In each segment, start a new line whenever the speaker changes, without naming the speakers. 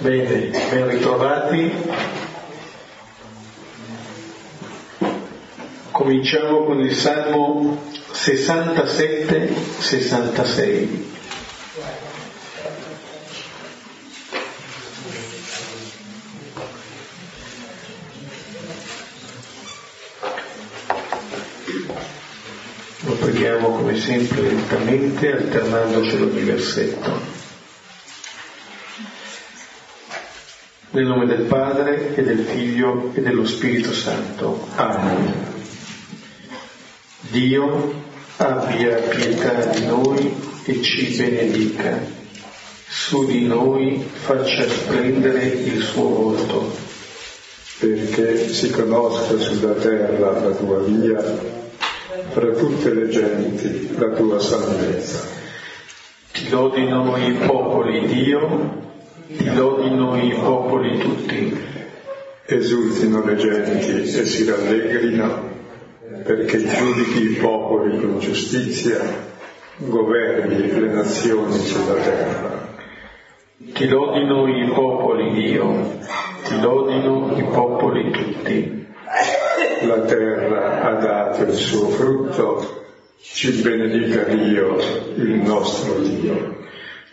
Bene, ben ritrovati. Cominciamo con il Salmo 67-66. Lo preghiamo come sempre lentamente alternandocelo di versetto. Nel nome del Padre e del Figlio e dello Spirito Santo. Amen. Dio abbia pietà di noi e ci benedica. Su di noi faccia splendere il suo volto.
Perché si conosca sulla terra la tua via, fra tutte le genti la tua salvezza.
Ti lodino i popoli, Dio, lodino i popoli tutti.
Esultino le genti e si rallegrino, perché giudichi i popoli con giustizia, governi le nazioni sulla terra.
Ti lodino i popoli, Dio, ti lodino i popoli tutti.
La terra ha dato il suo frutto, ci benedica Dio, il nostro Dio.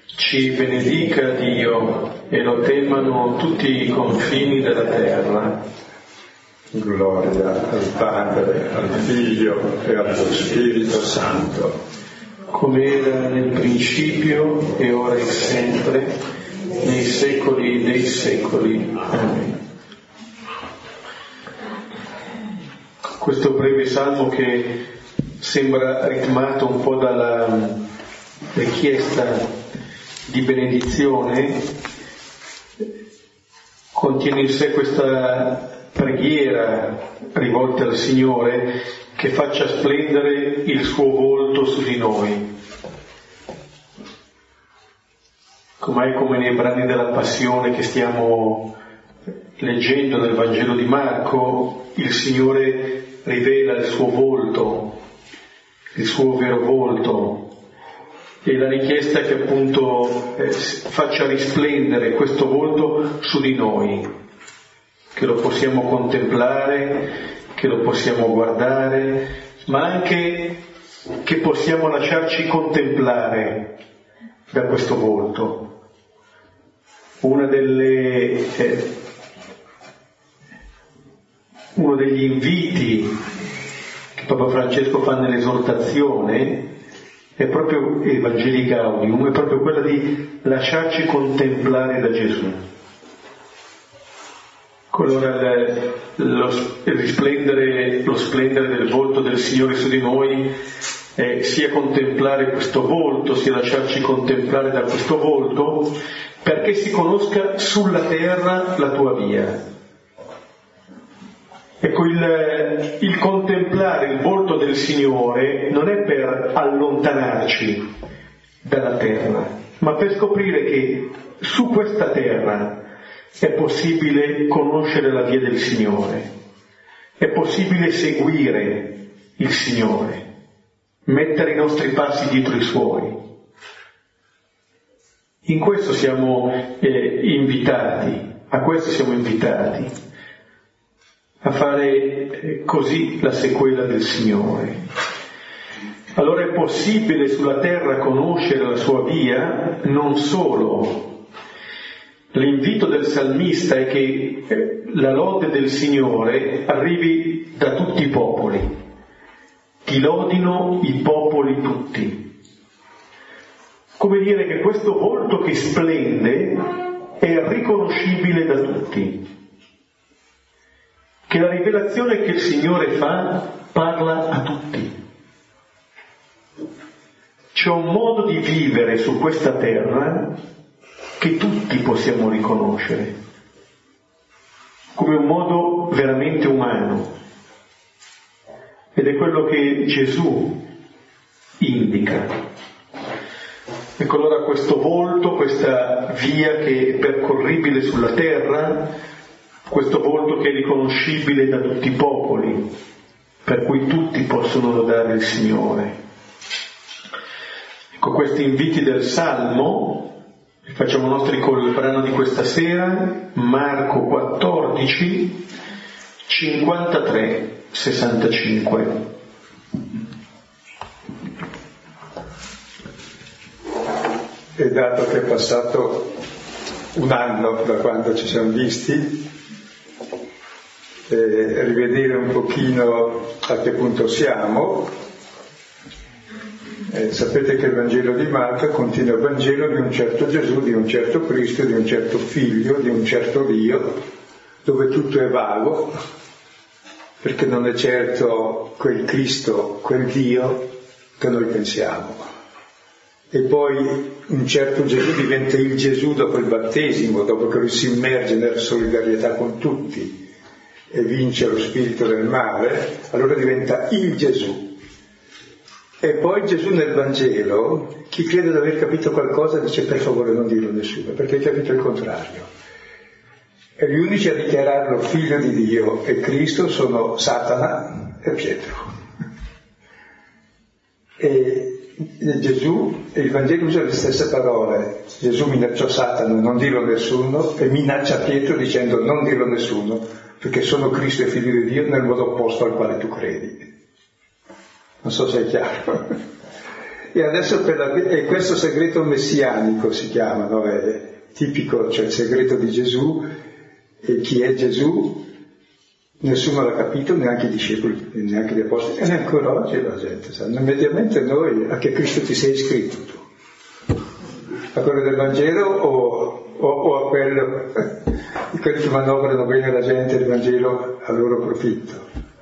Ci benedica Dio e lo temano tutti i confini della terra.
Gloria al Padre, al Figlio e allo Spirito Santo.
Come era nel principio e ora e sempre, nei secoli dei secoli. Amen. Questo breve salmo che sembra ritmato un po' dalla richiesta di benedizione contiene in sé questa preghiera rivolta al Signore che faccia splendere il suo volto su di noi. Com'è come nei brani della Passione che stiamo leggendo nel Vangelo di Marco, il Signore rivela il suo volto, il suo vero volto, e la richiesta che appunto eh, faccia risplendere questo volto su di noi, che lo possiamo contemplare, che lo possiamo guardare, ma anche che possiamo lasciarci contemplare da questo volto. Una delle, eh, uno degli inviti che Papa Francesco fa nell'esortazione è proprio Evangeli Gaudium, è proprio quella di lasciarci contemplare da Gesù. Allora lo, lo splendere del volto del Signore su di noi è sia contemplare questo volto, sia lasciarci contemplare da questo volto, perché si conosca sulla terra la tua via. Ecco, il, il, contemplare il volto del Signore non è per allontanarci dalla terra, ma per scoprire che su questa terra è possibile conoscere la via del Signore, è possibile seguire il Signore, mettere i nostri passi dietro i suoi. In questo siamo eh, invitati, a questo siamo invitati a fare eh, così la sequela del Signore. Allora è possibile sulla terra conoscere la sua via, non solo. L'invito del salmista è che eh, la lode del Signore arrivi da tutti i popoli, ti lodino i popoli tutti. Come dire che questo volto che splende è riconoscibile da tutti che la rivelazione che il Signore fa parla a tutti. C'è un modo di vivere su questa terra che tutti possiamo riconoscere come un modo veramente umano ed è quello che Gesù indica. Ecco allora questo volto, questa via che è percorribile sulla terra, questo volto che è riconoscibile da tutti i popoli, per cui tutti possono lodare il Signore. Ecco, questi inviti del Salmo Facciamo nostri col brano di questa sera, Marco 14, 53, 65.
E dato che è passato un anno da quando ci siamo visti, eh, rivedere un pochino a che punto siamo, eh, sapete che il Vangelo di Marco contiene il Vangelo di un certo Gesù, di un certo Cristo, di un certo Figlio, di un certo Dio, dove tutto è vago, perché non è certo quel Cristo, quel Dio che noi pensiamo. E poi un certo Gesù diventa il Gesù dopo il battesimo, dopo che lui si immerge nella solidarietà con tutti e vince lo spirito del male, allora diventa il Gesù e poi Gesù nel Vangelo, chi crede di aver capito qualcosa dice per favore non dirlo a nessuno, perché hai capito il contrario. E gli unici a dichiararlo figlio di Dio e Cristo sono Satana e Pietro. E Gesù, e il Vangelo usa le stesse parole. Gesù minacciò Satana, non dirlo a nessuno, e minaccia Pietro dicendo non dirlo a nessuno, perché sono Cristo e figlio di Dio nel modo opposto al quale tu credi. Non so se è chiaro. E la, e questo segreto messianico si chiama, no? è tipico, cioè il segreto di Gesù, e chi è Gesù nessuno l'ha capito, neanche i discepoli, neanche gli apostoli, e neanche oggi la gente sa. Mediamente noi, a che Cristo ti sei iscritto tu? A quello del Vangelo o, o, o a quello, quelli che manovrano bene la gente del Vangelo a loro profitto?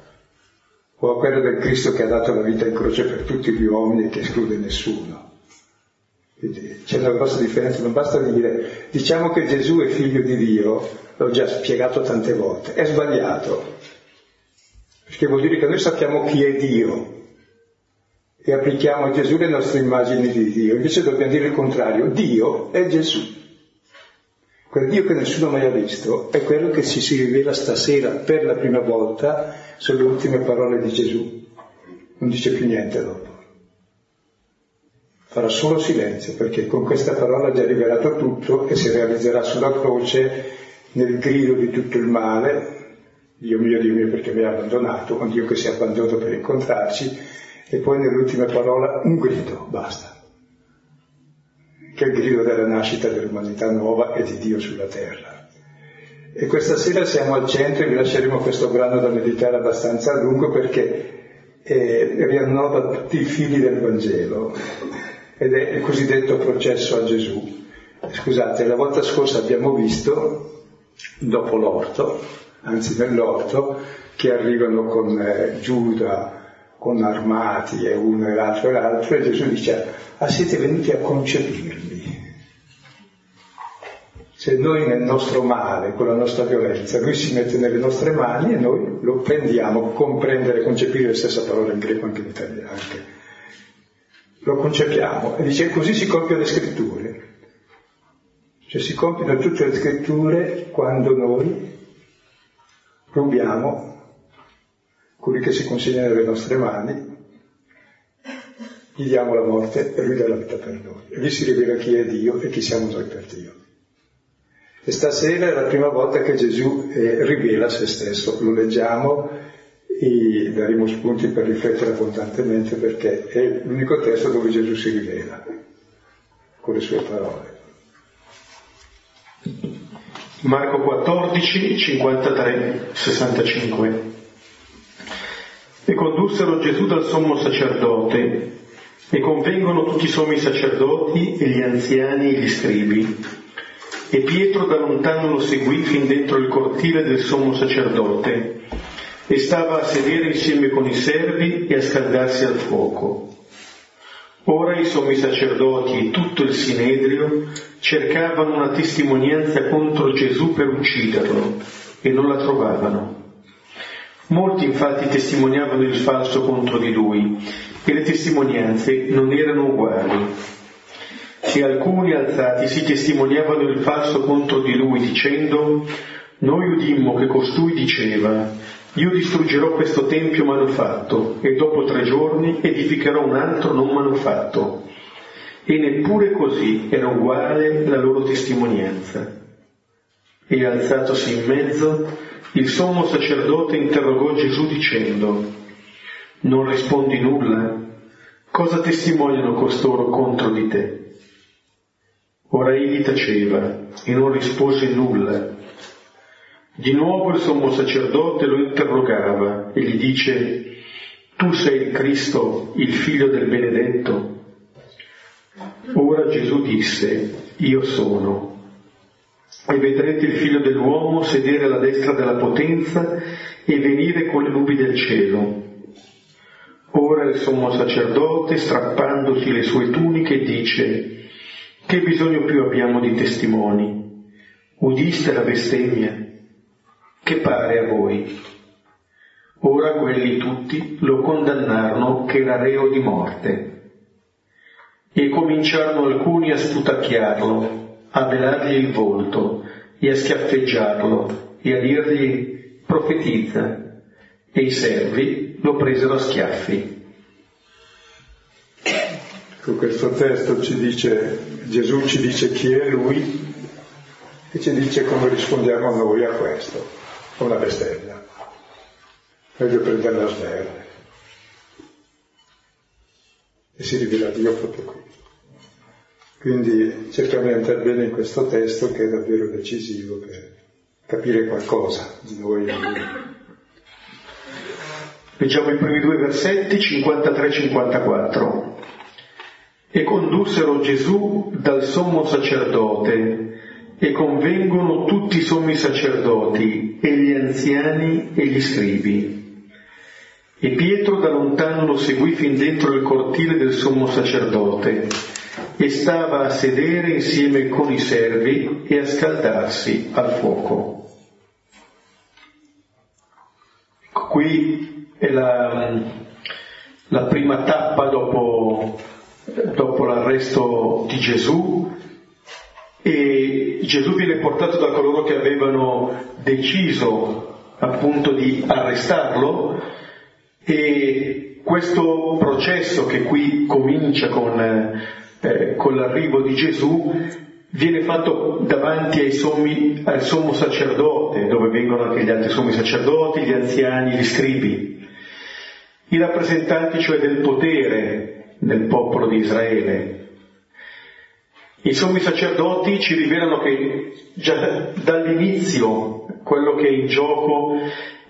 o a quello del Cristo che ha dato la vita in croce per tutti gli uomini e che esclude nessuno. Quindi c'è una grossa differenza, non basta dire, diciamo che Gesù è figlio di Dio, l'ho già spiegato tante volte, è sbagliato, perché vuol dire che noi sappiamo chi è Dio e applichiamo a Gesù le nostre immagini di Dio, invece dobbiamo dire il contrario, Dio è Gesù. Quel Dio che nessuno mai ha visto è quello che si, si rivela stasera per la prima volta sulle ultime parole di Gesù. Non dice più niente dopo. Farà solo silenzio perché con questa parola ha già rivelato tutto e si realizzerà sulla croce nel grido di tutto il male, Dio mio, Dio mio perché mi ha abbandonato, un Dio che si è abbandonato per incontrarci, e poi nell'ultima parola un grido, basta che è il grido della nascita dell'umanità nuova e di Dio sulla terra. E questa sera siamo al centro e vi lasceremo questo brano da meditare abbastanza a lungo perché eh, riannova tutti i fili del Vangelo ed è il cosiddetto processo a Gesù. Scusate, la volta scorsa abbiamo visto, dopo l'orto, anzi nell'orto, che arrivano con eh, Giuda, con armati e uno e l'altro e l'altro, e Gesù dice, ah siete venuti a concepirmi. Se noi nel nostro male, con la nostra violenza, lui si mette nelle nostre mani e noi lo prendiamo, comprendere, concepire la stessa parola in greco anche in italiano. Anche. Lo concepiamo e dice così si compiono le scritture. Cioè si compiono tutte le scritture quando noi rubiamo colui che si consegna nelle nostre mani, gli diamo la morte e lui dà la vita per noi. E lì si rivela chi è Dio e chi siamo noi per Dio. E stasera è la prima volta che Gesù eh, rivela se stesso, lo leggiamo e daremo spunti per riflettere abbondantemente perché è l'unico testo dove Gesù si rivela con le sue parole.
Marco 14, 53, 65 e condussero Gesù dal sommo sacerdote e convengono tutti i sommi sacerdoti e gli anziani e gli scribi. E Pietro da lontano lo seguì fin dentro il cortile del sommo sacerdote e stava a sedere insieme con i servi e a scaldarsi al fuoco. Ora i sommi sacerdoti e tutto il sinedrio cercavano una testimonianza contro Gesù per ucciderlo e non la trovavano Molti infatti testimoniavano il falso contro di lui e le testimonianze non erano uguali. E alcuni alzati si testimoniavano il falso contro di lui dicendo noi udimmo che costui diceva io distruggerò questo tempio manufatto e dopo tre giorni edificherò un altro non manufatto. e neppure così era uguale la loro testimonianza. E alzatosi in mezzo, il sommo sacerdote interrogò Gesù dicendo, non rispondi nulla? Cosa testimoniano costoro contro di te? Ora egli taceva e non rispose nulla. Di nuovo il sommo sacerdote lo interrogava e gli dice, tu sei il Cristo, il figlio del benedetto? Ora Gesù disse, io sono. E vedrete il figlio dell'uomo sedere alla destra della potenza e venire con le nubi del cielo. Ora il sommo sacerdote, strappandosi le sue tuniche, dice, che bisogno più abbiamo di testimoni? Udiste la bestemmia? Che pare a voi? Ora quelli tutti lo condannarono che era reo di morte. E cominciarono alcuni a sputacchiarlo, a velargli il volto e a schiaffeggiarlo e a dirgli profetizza. E i servi lo presero a schiaffi.
Ecco, questo testo ci dice, Gesù ci dice chi è lui e ci dice come rispondiamo noi a questo, con una bestemmia. Meglio prenderla a sberle. E si rivela Dio proprio qui. Quindi cerchiamo di andare bene in questo testo che è davvero decisivo per capire qualcosa di noi.
Leggiamo i primi due versetti, 53-54 e condussero Gesù dal sommo sacerdote e convengono tutti i sommi sacerdoti e gli anziani e gli scribi. E Pietro da lontano lo seguì fin dentro il cortile del sommo sacerdote e stava a sedere insieme con i servi e a scaldarsi al fuoco. Ecco, qui è la, la prima tappa dopo dopo l'arresto di Gesù e Gesù viene portato da coloro che avevano deciso appunto di arrestarlo e questo processo che qui comincia con, eh, con l'arrivo di Gesù viene fatto davanti sommi, al sommo sacerdote, dove vengono anche gli altri sommi sacerdoti, gli anziani, gli scribi, i rappresentanti cioè del potere nel popolo di Israele. I sommi sacerdoti ci rivelano che già dall'inizio quello che è in gioco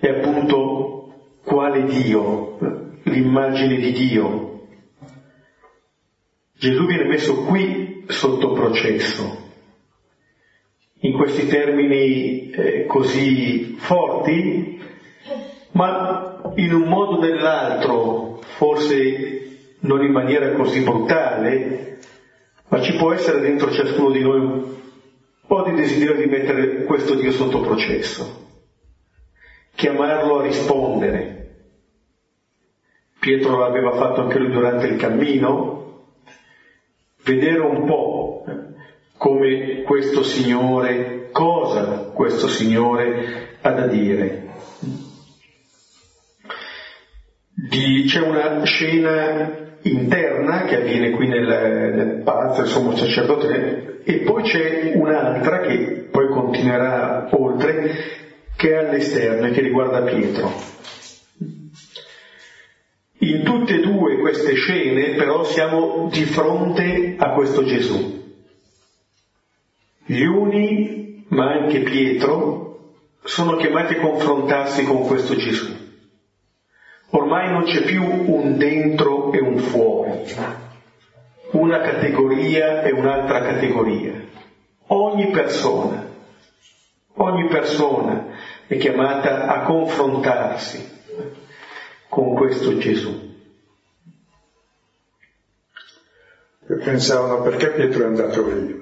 è appunto quale Dio, l'immagine di Dio. Gesù viene messo qui sotto processo, in questi termini eh, così forti, ma in un modo o nell'altro, forse non in maniera così brutale, ma ci può essere dentro ciascuno di noi un po' di desiderio di mettere questo Dio sotto processo, chiamarlo a rispondere. Pietro l'aveva fatto anche lui durante il cammino, vedere un po' come questo Signore, cosa questo Signore ha da dire. Di, c'è una scena interna che avviene qui nel, nel palazzo del sommo sacerdote e poi c'è un'altra che poi continuerà oltre che è all'esterno e che riguarda Pietro. In tutte e due queste scene però siamo di fronte a questo Gesù. Gli uni, ma anche Pietro, sono chiamati a confrontarsi con questo Gesù. Ormai non c'è più un dentro e un fuori, una categoria e un'altra categoria. Ogni persona, ogni persona è chiamata a confrontarsi con questo Gesù.
E pensavano perché Pietro è andato via?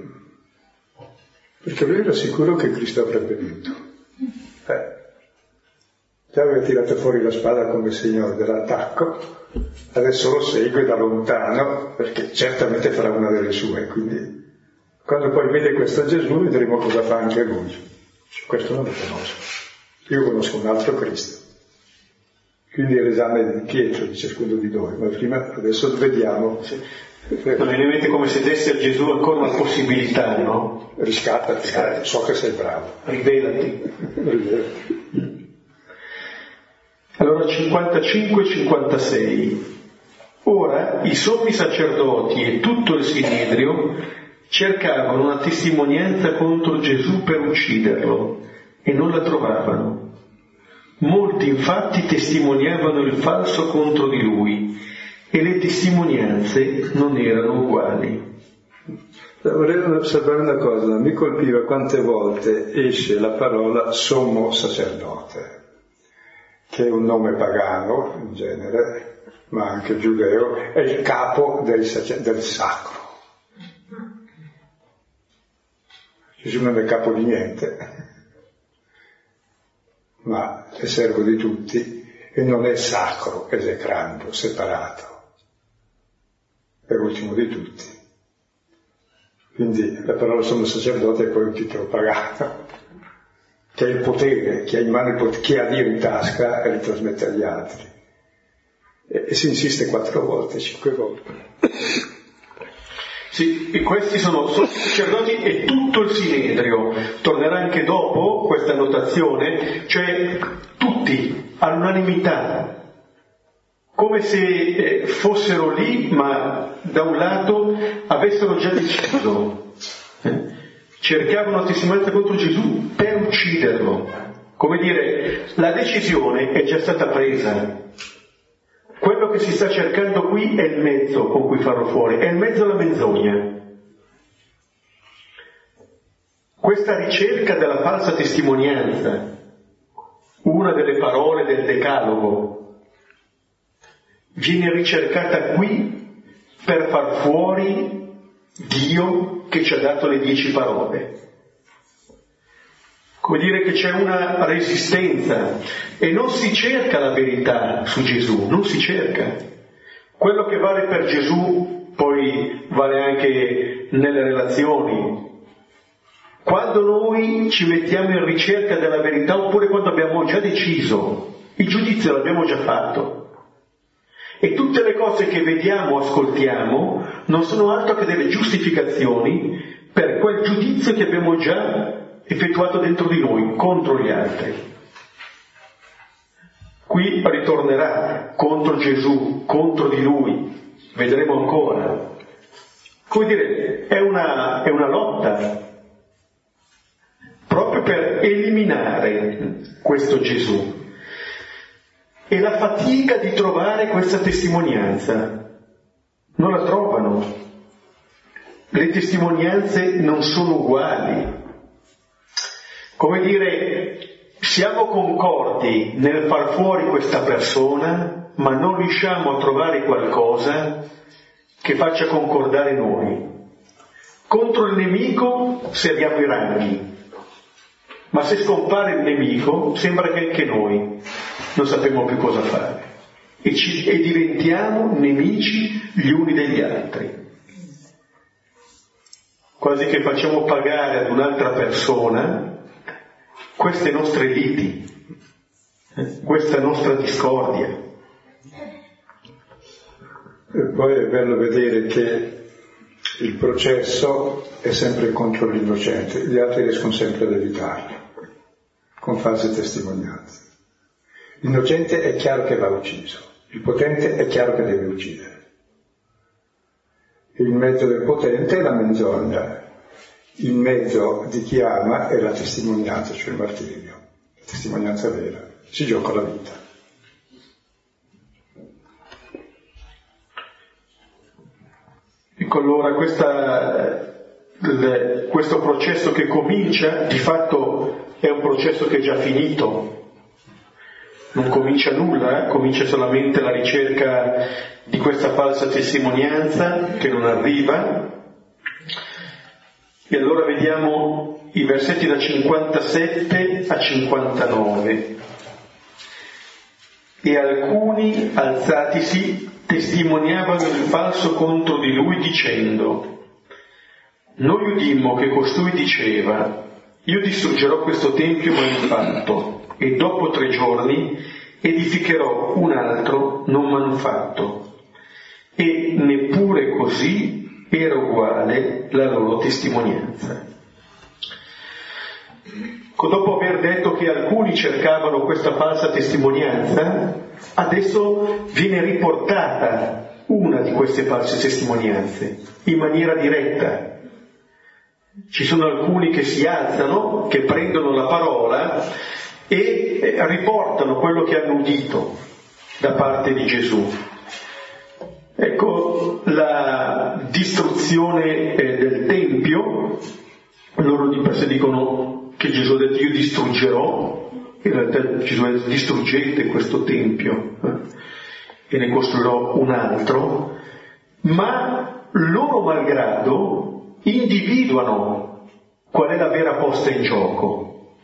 Perché lui era sicuro che Cristo avrebbe vinto. Eh, Già aveva tirato fuori la spada come segno dell'attacco, adesso lo segue da lontano perché certamente farà una delle sue, quindi quando poi vede questo Gesù vedremo cosa fa anche lui. Questo non lo conosco, io conosco un altro Cristo. Quindi è l'esame di Pietro di ciascuno di noi, ma prima adesso vediamo
Non viene in mente come se desse a Gesù ancora una possibilità, no?
Riscattati, Riscattati. so che sei bravo.
Rivelati. Allora 55-56. Ora i sommi sacerdoti e tutto il Sinedrio cercavano una testimonianza contro Gesù per ucciderlo e non la trovavano. Molti infatti testimoniavano il falso contro di lui e le testimonianze non erano uguali.
Vorrei osservare una cosa, mi colpiva quante volte esce la parola sommo sacerdote, che è un nome pagano in genere, ma anche giudeo, è il capo del, del sacro. Gesù non è capo di niente, ma è servo di tutti e non è sacro, esecrando, separato, è ultimo di tutti. Quindi la parola sommo sacerdote è poi un titolo pagato, che ha il potere, che ha in mano il potere, che ha Dio in tasca e li trasmette agli altri. E, e si insiste quattro volte, cinque volte.
Sì, e questi sono sacerdoti e tutto il sinedrio. Tornerà anche dopo questa notazione, cioè tutti, all'unanimità, come se eh, fossero lì, ma da un lato avessero già deciso. Eh? Cercavano testimonianza contro Gesù per ucciderlo. Come dire, la decisione è già stata presa. Quello che si sta cercando qui è il mezzo con cui farlo fuori, è il mezzo alla menzogna. Questa ricerca della falsa testimonianza, una delle parole del Decalogo, viene ricercata qui per far fuori Dio che ci ha dato le dieci parole come dire che c'è una resistenza e non si cerca la verità su Gesù, non si cerca. Quello che vale per Gesù poi vale anche nelle relazioni. Quando noi ci mettiamo in ricerca della verità oppure quando abbiamo già deciso, il giudizio l'abbiamo già fatto. E tutte le cose che vediamo, ascoltiamo, non sono altro che delle giustificazioni per quel giudizio che abbiamo già effettuato dentro di noi contro gli altri. Qui ritornerà contro Gesù, contro di lui, vedremo ancora. Come dire, è una, è una lotta proprio per eliminare questo Gesù. E la fatica di trovare questa testimonianza. Non la trovano. Le testimonianze non sono uguali come dire, siamo concordi nel far fuori questa persona, ma non riusciamo a trovare qualcosa che faccia concordare noi. Contro il nemico serviamo i ranghi, ma se scompare il nemico sembra che anche noi non sappiamo più cosa fare e, ci, e diventiamo nemici gli uni degli altri. Quasi che facciamo pagare ad un'altra persona queste nostre liti, questa nostra discordia.
E poi è bello vedere che il processo è sempre contro l'innocente, gli altri riescono sempre ad evitarlo, con false testimonianze. L'innocente è chiaro che va ucciso, il potente è chiaro che deve uccidere. Il mezzo del potente è la menzogna, il mezzo di chi ama è la testimonianza, cioè il martirio, la testimonianza vera, si gioca la vita.
Ecco allora questa, questo processo che comincia di fatto è un processo che è già finito, non comincia nulla, eh? comincia solamente la ricerca di questa falsa testimonianza che non arriva, e allora vediamo i versetti da 57 a 59. E alcuni, alzatisi, testimoniavano il falso contro di lui dicendo, noi udimmo che costui diceva, io distruggerò questo tempio manufatto e dopo tre giorni edificherò un altro non manufatto e neppure così era uguale la loro testimonianza. Dopo aver detto che alcuni cercavano questa falsa testimonianza, adesso viene riportata una di queste false testimonianze in maniera diretta. Ci sono alcuni che si alzano, che prendono la parola e eh, riportano quello che hanno udito da parte di Gesù. Ecco, la distruzione eh, del Tempio, loro di per sé dicono che Gesù ha detto io distruggerò, in realtà Gesù ha detto distruggete questo Tempio eh, e ne costruirò un altro, ma loro malgrado individuano qual è la vera posta in gioco.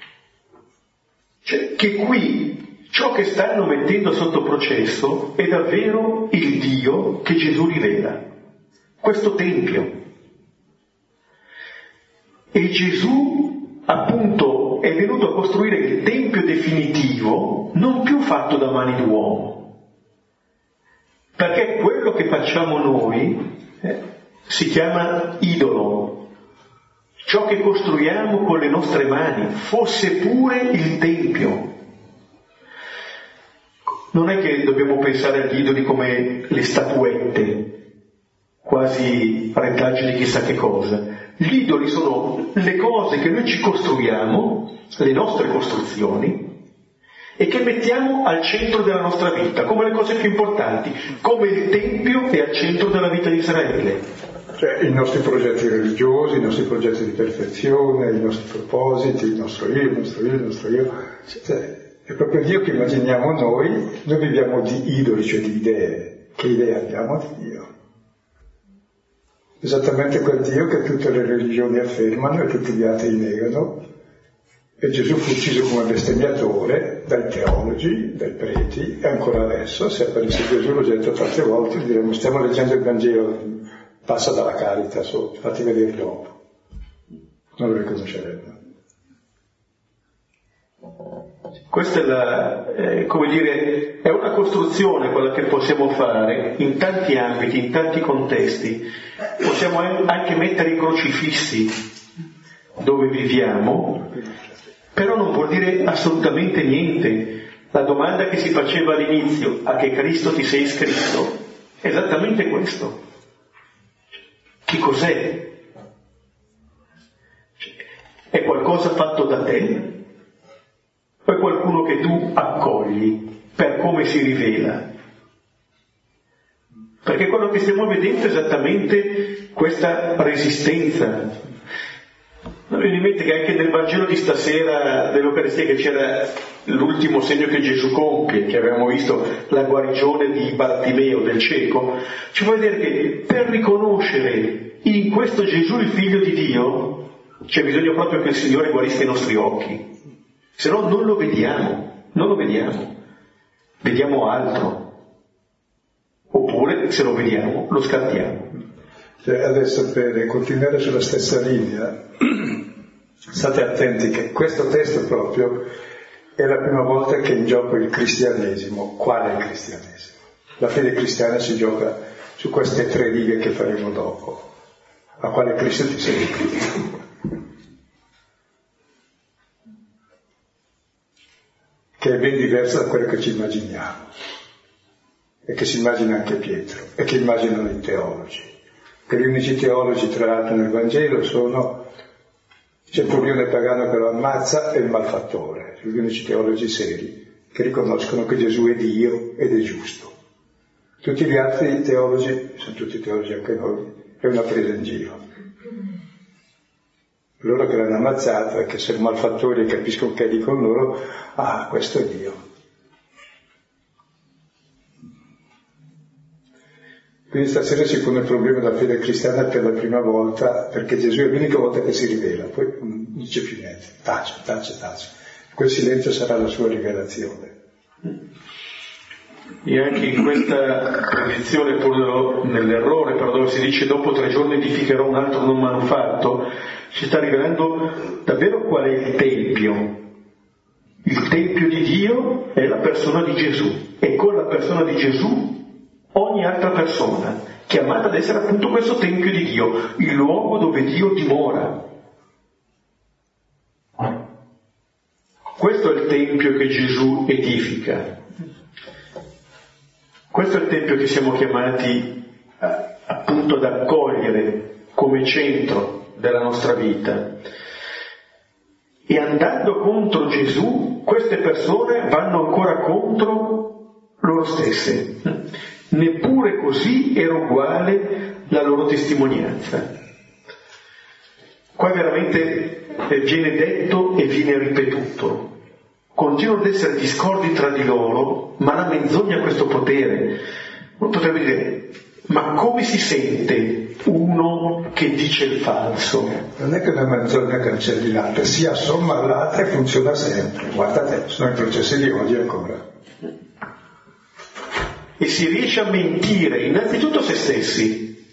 Cioè, che qui ciò che stanno mettendo sotto processo è davvero il Dio che Gesù rivela, questo Tempio. E Gesù appunto è venuto a costruire il Tempio definitivo non più fatto da mani d'uomo, perché quello che facciamo noi eh, si chiama idolo, ciò che costruiamo con le nostre mani, fosse pure il Tempio. Non è che dobbiamo pensare agli idoli come le statuette, quasi retaggio di chissà che cosa. Gli idoli sono le cose che noi ci costruiamo, le nostre costruzioni, e che mettiamo al centro della nostra vita, come le cose più importanti, come il Tempio è al centro della vita di Israele.
Cioè i nostri progetti religiosi, i nostri progetti di perfezione, i nostri propositi, il nostro io, il nostro io, il nostro io. Cioè, è proprio Dio che immaginiamo noi, noi viviamo di idoli, cioè di idee. Che idee abbiamo di Dio? Esattamente quel Dio che tutte le religioni affermano e tutti gli altri negano. E Gesù fu ucciso come bestemmiatore dai teologi, dai preti, e ancora adesso, se apparisse Gesù, l'ho detto tante volte, diremo stiamo leggendo il Vangelo passa dalla carita sotto, fatti vedere dopo. Non lo riconoscerebbe.
Questa è, la, eh, dire, è una costruzione quella che possiamo fare in tanti ambiti, in tanti contesti. Possiamo anche mettere i crocifissi dove viviamo, però non vuol dire assolutamente niente. La domanda che si faceva all'inizio, a che Cristo ti sei iscritto, è esattamente questo. Che cos'è? È qualcosa fatto da te? O è qualcuno che tu accogli per come si rivela? Perché quello che stiamo vedendo è esattamente questa resistenza. Non viene in che anche nel Vangelo di stasera dell'Eucaristia che c'era l'ultimo segno che Gesù compie, che avevamo visto la guarigione di Bartimeo del cieco, ci fa vedere che per riconoscere in questo Gesù il figlio di Dio c'è bisogno proprio che il Signore guarisca i nostri occhi, se no non lo vediamo, non lo vediamo, vediamo altro. Oppure se lo vediamo lo scattiamo.
Cioè, adesso per continuare sulla stessa linea, state attenti che questo testo proprio è la prima volta che è in gioco il cristianesimo. Qual è il cristianesimo? La fede cristiana si gioca su queste tre righe che faremo dopo. A quale Cristo ti sei Che è ben diversa da quello che ci immaginiamo e che si immagina anche Pietro e che immaginano i teologi. Che gli unici teologi, tra l'altro, nel Vangelo sono centurione pagano che lo ammazza e il malfattore, gli unici teologi seri che riconoscono che Gesù è Dio ed è giusto. Tutti gli altri teologi, sono tutti teologi anche noi, è una presa in giro. Loro che l'hanno ammazzato e che sono malfattori e capiscono che è di con loro, ah, questo è Dio. Quindi stasera si pone il problema della fede cristiana per la prima volta, perché Gesù è l'unica volta che si rivela, poi non dice più niente, tace, tace, tace. Quel silenzio sarà la sua rivelazione.
E anche in questa predizione, pur nell'errore, però dove si dice dopo tre giorni edificherò un altro non manufatto, ci sta rivelando davvero qual è il Tempio. Il Tempio di Dio è la persona di Gesù e con la persona di Gesù ogni altra persona, chiamata ad essere appunto questo Tempio di Dio, il luogo dove Dio dimora. Questo è il Tempio che Gesù edifica. Questo è il Tempio che siamo chiamati eh, appunto ad accogliere come centro della nostra vita. E andando contro Gesù, queste persone vanno ancora contro loro stesse. Neppure così era uguale la loro testimonianza. Qua veramente viene detto e viene ripetuto. Continuano ad essere discordi tra di loro, ma la menzogna ha questo potere. Uno potrebbe dire, ma come si sente uno che dice il falso?
Non è che una menzogna cancelli l'altra, si assomma all'altra e funziona sempre. Guarda te, sono i processi di oggi ancora.
E si riesce a mentire innanzitutto se stessi,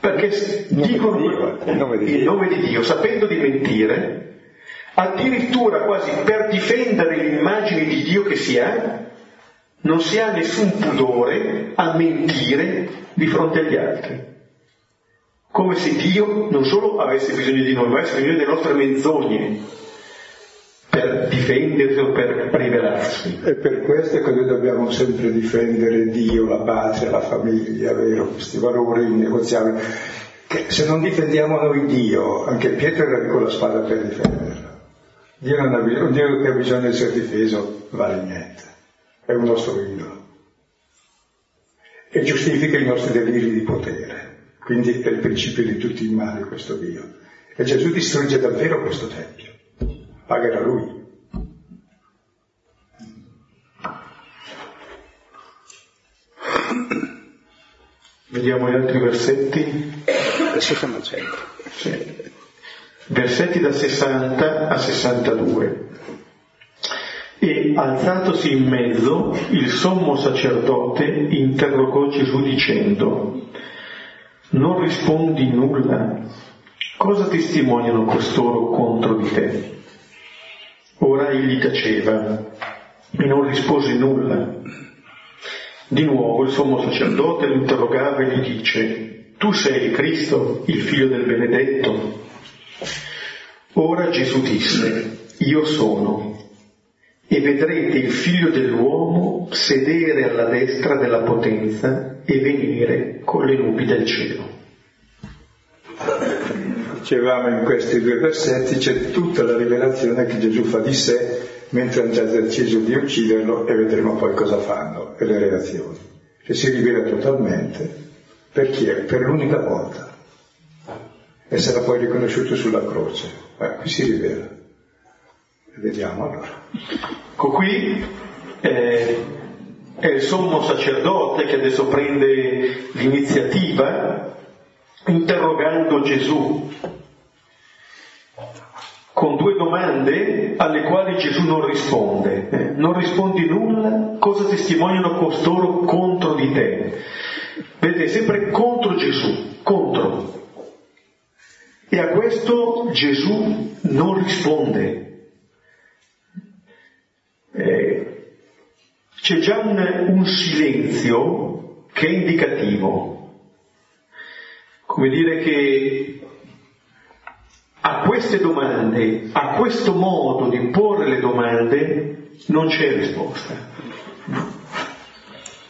perché dicono Dio, il, nome il nome di Dio, sapendo di mentire, addirittura quasi per difendere l'immagine di Dio che si ha, non si ha nessun pudore a mentire di fronte agli altri. Come se Dio non solo avesse bisogno di noi, ma avesse bisogno delle nostre menzogne per difendersi o per rivelarsi.
E per questo è che noi dobbiamo sempre difendere Dio, la patria, la famiglia, vero? Questi valori innegoziabili. Che se non difendiamo noi Dio, anche Pietro era con la spada per difenderlo. Dio non ha bisogno, Dio che ha bisogno di essere difeso vale niente è un nostro idolo e giustifica i nostri deliri di potere. Quindi è il principio di tutti i mali questo Dio. E Gesù distrugge davvero questo Tempio. Pagherà lui.
Vediamo gli altri versetti.
Siamo al centro.
Sì. Versetti da 60 a 62. E alzatosi in mezzo, il sommo sacerdote interrogò Gesù dicendo, non rispondi nulla? Cosa testimoniano costoro contro di te? Ora egli taceva e non rispose nulla. Di nuovo il sommo sacerdote lo interrogava e gli dice, tu sei Cristo, il figlio del benedetto? Ora Gesù disse, io sono e vedrete il figlio dell'uomo sedere alla destra della potenza e venire con le nubi del cielo.
Dicevamo in questi due versetti c'è tutta la rivelazione che Gesù fa di sé mentre hanno già deciso di ucciderlo e vedremo poi cosa fanno e le reazioni. Che si rivela totalmente per chi è? Per l'unica volta. E sarà poi riconosciuto sulla croce. Eh, qui si rivela. Vediamo allora.
Ecco qui eh, è il sommo sacerdote che adesso prende l'iniziativa interrogando Gesù con due domande alle quali Gesù non risponde. Eh, non rispondi nulla, cosa testimoniano costoro contro di te? Vedete, sempre contro Gesù, contro. E a questo Gesù non risponde. Eh, c'è già un, un silenzio che è indicativo, come dire che a queste domande, a questo modo di porre le domande, non c'è risposta.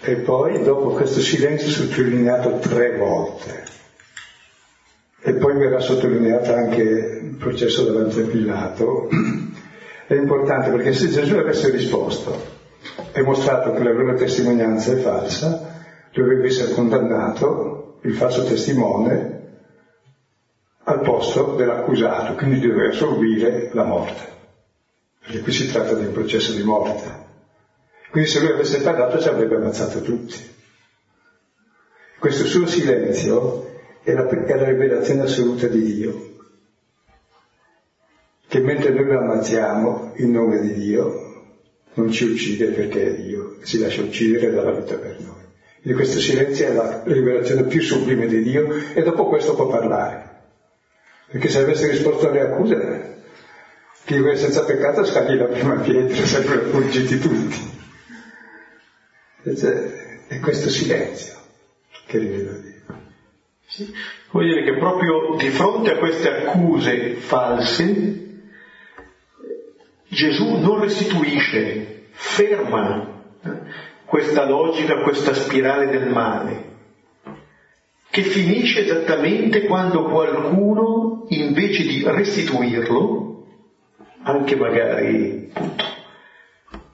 E poi dopo questo silenzio sottolineato tre volte. E poi verrà sottolineato anche il processo davanti a Pilato, è importante perché se Gesù avesse risposto e mostrato che la loro testimonianza è falsa, dovrebbe essere condannato il falso testimone al posto dell'accusato, quindi doveva assorbire la morte, perché qui si tratta di un processo di morte. Quindi se lui avesse parlato ci avrebbe ammazzato tutti. Questo suo silenzio è la, è la rivelazione assoluta di Dio che mentre noi lo ammazziamo in nome di Dio, non ci uccide perché è Dio, si lascia uccidere dalla vita per noi. Quindi questo silenzio è la rivelazione più sublime di Dio e dopo questo può parlare. Perché se avesse risposto alle accuse, chi è senza peccato scagli la prima pietra, sarebbero fuggiti tutti. È questo silenzio che rivela Dio.
Sì. Vuol dire che proprio di fronte a queste accuse false, Gesù non restituisce, ferma eh, questa logica, questa spirale del male, che finisce esattamente quando qualcuno, invece di restituirlo, anche magari appunto,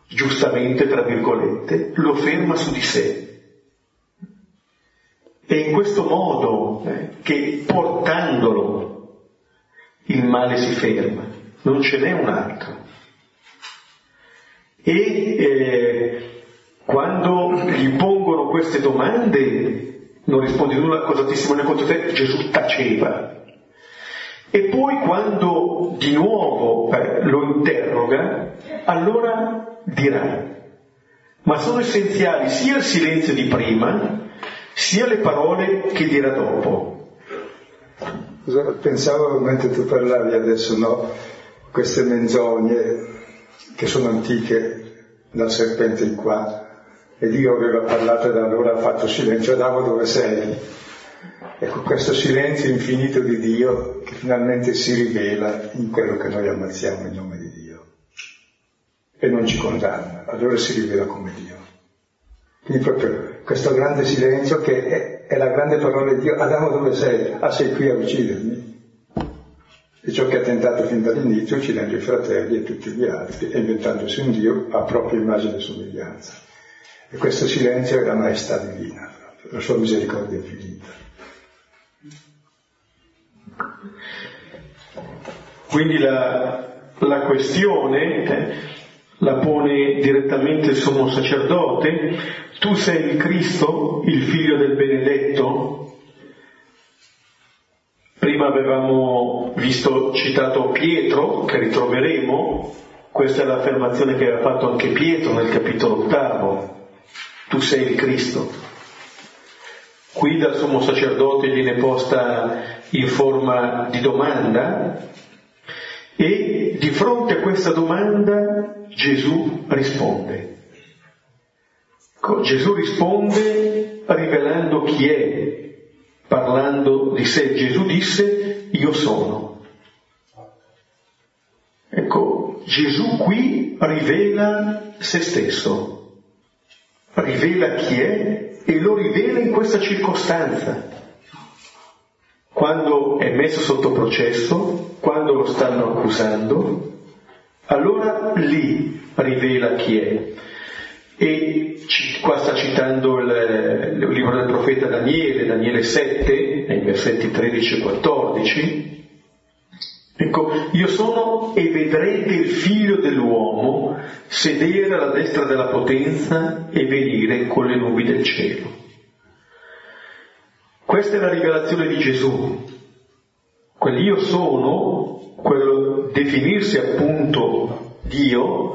giustamente, tra virgolette, lo ferma su di sé. E in questo modo eh, che portandolo il male si ferma, non ce n'è un altro. E eh, quando gli pongono queste domande, non rispondi nulla, cosa testimone contro te? Gesù taceva. E poi quando di nuovo eh, lo interroga, allora dirà. Ma sono essenziali sia il silenzio di prima, sia le parole che dirà dopo.
Pensavo mentre tu parlavi adesso, no? Queste menzogne che sono antiche dal serpente in qua, e Dio aveva parlato da allora ha fatto silenzio, Adamo dove sei? Ecco, questo silenzio infinito di Dio che finalmente si rivela in quello che noi ammazziamo in nome di Dio e non ci condanna, allora si rivela come Dio. Quindi proprio questo grande silenzio che è, è la grande parola di Dio, Adamo dove sei? Ah sei qui a uccidermi? E ciò che ha tentato fin dall'inizio, uccidendo i fratelli e tutti gli altri, e inventandosi un Dio a propria immagine e somiglianza. E questo silenzio è la maestà divina, la sua misericordia infinita.
Quindi la, la questione eh, la pone direttamente il sommo sacerdote, tu sei il Cristo, il figlio del benedetto. Prima avevamo visto citato Pietro, che ritroveremo, questa è l'affermazione che aveva fatto anche Pietro nel capitolo ottavo, tu sei il Cristo. Qui dal sommo sacerdote viene posta in forma di domanda e di fronte a questa domanda Gesù risponde. Gesù risponde rivelando chi è, parlando di sé. Gesù disse io sono. Ecco, Gesù qui rivela se stesso, rivela chi è e lo rivela in questa circostanza. Quando è messo sotto processo, quando lo stanno accusando, allora lì rivela chi è. E qua sta citando il, il libro del profeta Daniele, Daniele 7, nei versetti 13 e 14. Ecco, io sono e vedrete il figlio dell'uomo sedere alla destra della potenza e venire con le nubi del cielo. Questa è la rivelazione di Gesù. Quell'io sono, quello definirsi appunto Dio,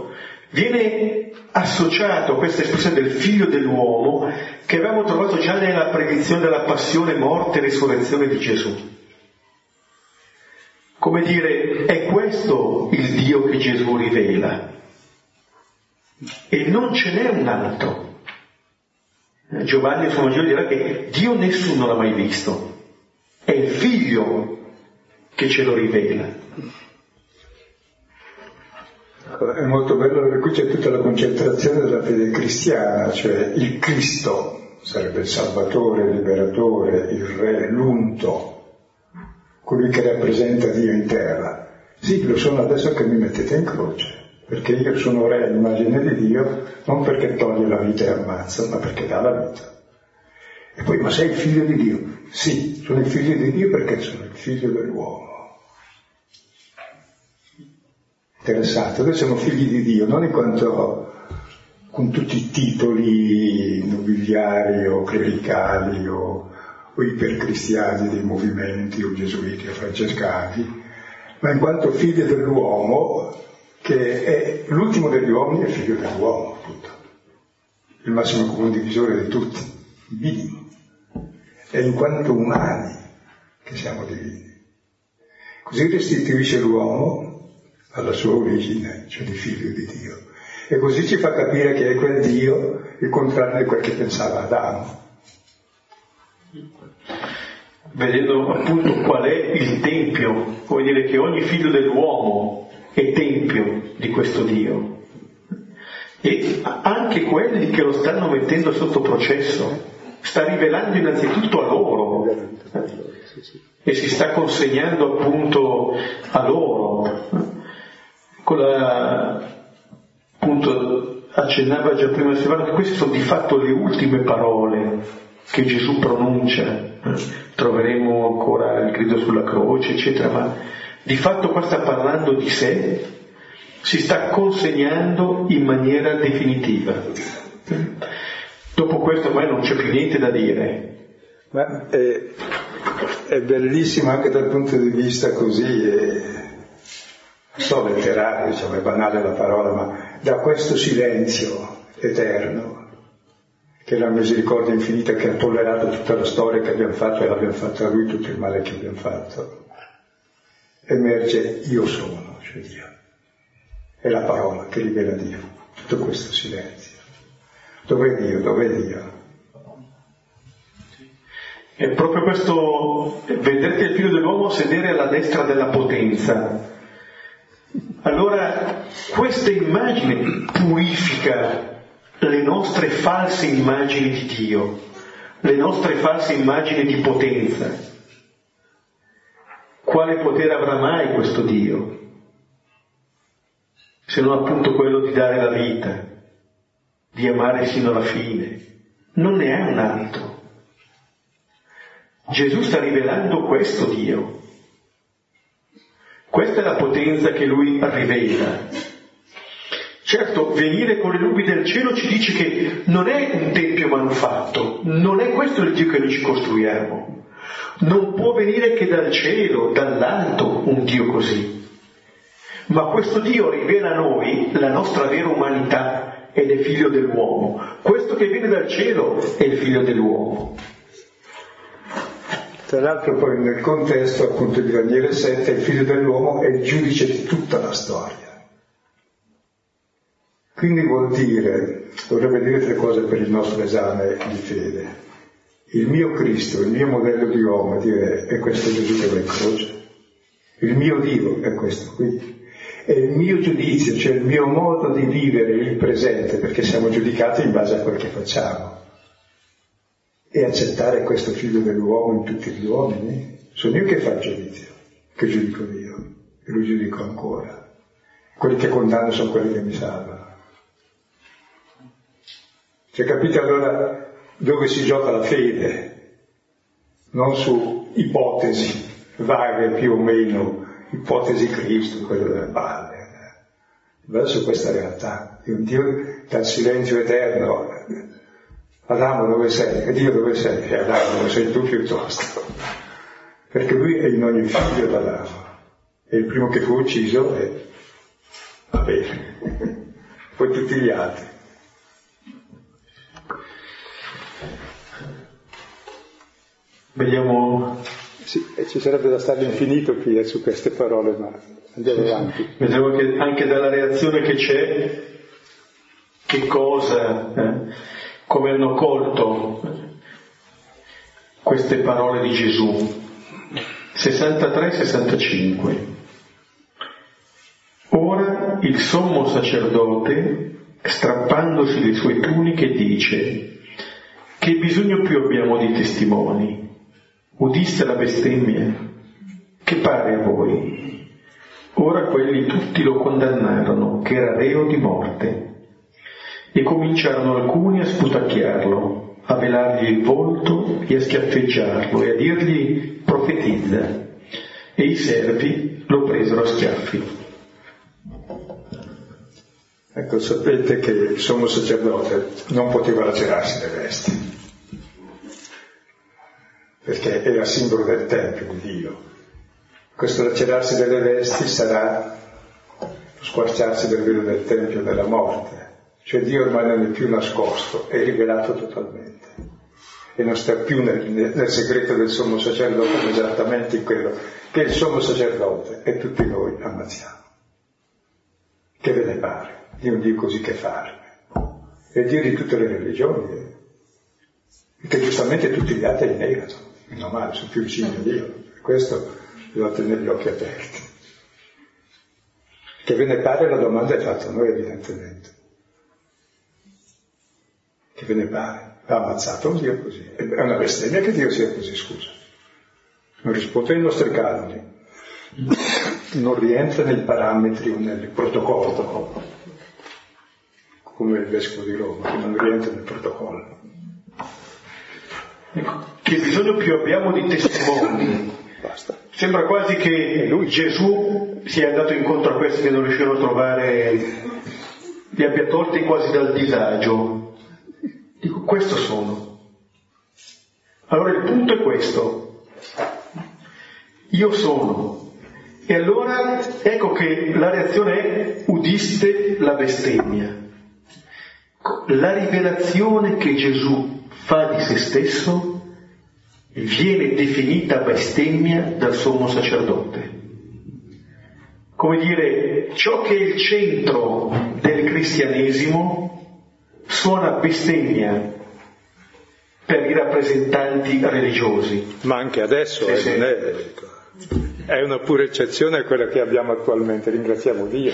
viene associato questa espressione del figlio dell'uomo che avevamo trovato già nella predizione della passione, morte e risurrezione di Gesù. Come dire, è questo il Dio che Gesù rivela. E non ce n'è un altro. Giovanni il suo Vangelo dirà che Dio nessuno l'ha mai visto. È il figlio che ce lo rivela.
È molto bello perché qui c'è tutta la concentrazione della fede cristiana, cioè il Cristo sarebbe il Salvatore, il Liberatore, il Re, l'Unto, colui che rappresenta Dio in terra. Sì, lo sono adesso che mi mettete in croce, perché io sono Re all'immagine di Dio, non perché toglie la vita e ammazza, ma perché dà la vita. E poi, ma sei il figlio di Dio? Sì, sono il figlio di Dio perché sono il figlio dell'uomo. Interessante. Noi siamo figli di Dio, non in quanto con tutti i titoli nobiliari o clericali o, o ipercristiani dei movimenti o gesuiti o francescani, ma in quanto figli dell'uomo che è l'ultimo degli uomini è figlio dell'uomo, appunto. Il massimo comune divisore di tutti, minimo. È in quanto umani che siamo divini. Così restituisce l'uomo alla sua origine, cioè di figlio di Dio. E così ci fa capire che è quel Dio il contrario di quel che pensava Adamo.
Vedendo appunto qual è il tempio, vuol dire che ogni figlio dell'uomo è tempio di questo Dio. E anche quelli che lo stanno mettendo sotto processo, sta rivelando innanzitutto a loro e si sta consegnando appunto a loro. Con la, appunto accennava già prima Silvano che queste sono di fatto le ultime parole che Gesù pronuncia. Troveremo ancora il grido sulla croce, eccetera, ma di fatto qua sta parlando di sé, si sta consegnando in maniera definitiva. Dopo questo ormai non c'è più niente da dire.
Ma è, è bellissimo anche dal punto di vista così, è, so letterario, diciamo, è banale la parola, ma da questo silenzio eterno, che è la misericordia infinita che ha tollerato tutta la storia che abbiamo fatto e l'abbiamo fatta a lui tutto il male che abbiamo fatto, emerge io sono, cioè Dio. È la parola che rivela Dio, tutto questo silenzio. Dov'è Dio? Dov'è Dio?
È proprio questo, vedete il figlio dell'uomo sedere alla destra della potenza. Allora, questa immagine purifica le nostre false immagini di Dio, le nostre false immagini di potenza. Quale potere avrà mai questo Dio? Se non appunto quello di dare la vita, di amare sino alla fine. Non ne è un altro. Gesù sta rivelando questo Dio. Questa è la potenza che lui rivela. Certo, venire con le nubi del cielo ci dice che non è un tempio manufatto, non è questo il Dio che noi ci costruiamo. Non può venire che dal cielo, dall'alto, un Dio così. Ma questo Dio rivela a noi la nostra vera umanità, ed è figlio dell'uomo. Questo che viene dal cielo è il figlio dell'uomo.
Tra l'altro poi nel contesto appunto di Daniele 7 il figlio dell'uomo è il giudice di tutta la storia. Quindi vuol dire, dovrebbe dire tre cose per il nostro esame di fede. Il mio Cristo, il mio modello di uomo, dire è questo Gesù che va in croce. Il mio Dio è questo qui è il mio giudizio, cioè il mio modo di vivere il presente, perché siamo giudicati in base a quel che facciamo. E accettare questo figlio dell'uomo in tutti gli uomini. Sono io che faccio giudizio, che giudico Dio, e lui giudico ancora. Quelli che condanno sono quelli che mi salvano. Cioè capite allora dove si gioca la fede? Non su ipotesi vaghe più o meno ipotesi Cristo, quello delle palle, verso questa realtà di un Dio dal silenzio eterno. Adamo dove sei? E Dio dove sei? E Adamo dove sei tu piuttosto? Perché lui è in ogni figlio d'Adamo. È il primo che fu ucciso e va bene. Poi tutti gli altri.
Vediamo
sì, ci sarebbe da stare infinito qui eh, su queste parole, ma andiamo avanti.
Vediamo che anche dalla reazione che c'è, che cosa, eh, come hanno colto queste parole di Gesù. 63-65. Ora il sommo sacerdote, strappandosi le sue tuniche, dice, che bisogno più abbiamo di testimoni? Udiste la bestemmia? Che pare a voi? Ora quelli tutti lo condannarono, che era reo di morte, e cominciarono alcuni a sputacchiarlo, a velargli il volto e a schiaffeggiarlo e a dirgli profetizza, e i servi lo presero a schiaffi.
Ecco, sapete che il sommo sacerdote non poteva lacerarsi le vesti perché era simbolo del Tempio di Dio. Questo lacerarsi delle vesti sarà lo squarciarsi del velo del Tempio della morte, cioè Dio ormai non è più nascosto, è rivelato totalmente e non sta più nel, nel segreto del sommo sacerdote, ma esattamente in quello che il sommo sacerdote e tutti noi ammazziamo, che ve ne pare di un Dio così che fare? È Dio di tutte le religioni, eh? che giustamente tutti gli altri negano, meno male, sono più vicini a Dio. Questo bisogna tenere gli occhi aperti. Che ve ne pare la domanda è fatta a noi evidentemente. Ve ne pare? Va ammazzato Dio così. È una bestemmia che Dio sia così, scusa. Non risponde ai nostri canoni. Non rientra nei parametri o nel protocollo, come il vescovo di Roma, che non rientra nel protocollo.
Ecco, che bisogno più abbiamo di testimoni. Basta. Sembra quasi che Gesù sia andato incontro a questi che non riuscivano a trovare, li abbia tolti quasi dal disagio. Dico, questo sono. Allora il punto è questo. Io sono. E allora ecco che la reazione è udiste la bestemmia. La rivelazione che Gesù fa di se stesso viene definita bestemmia dal sommo sacerdote. Come dire, ciò che è il centro del cristianesimo suona bestemmia per i rappresentanti religiosi.
Ma anche adesso eh, non è, è una pura eccezione a quella che abbiamo attualmente, ringraziamo Dio.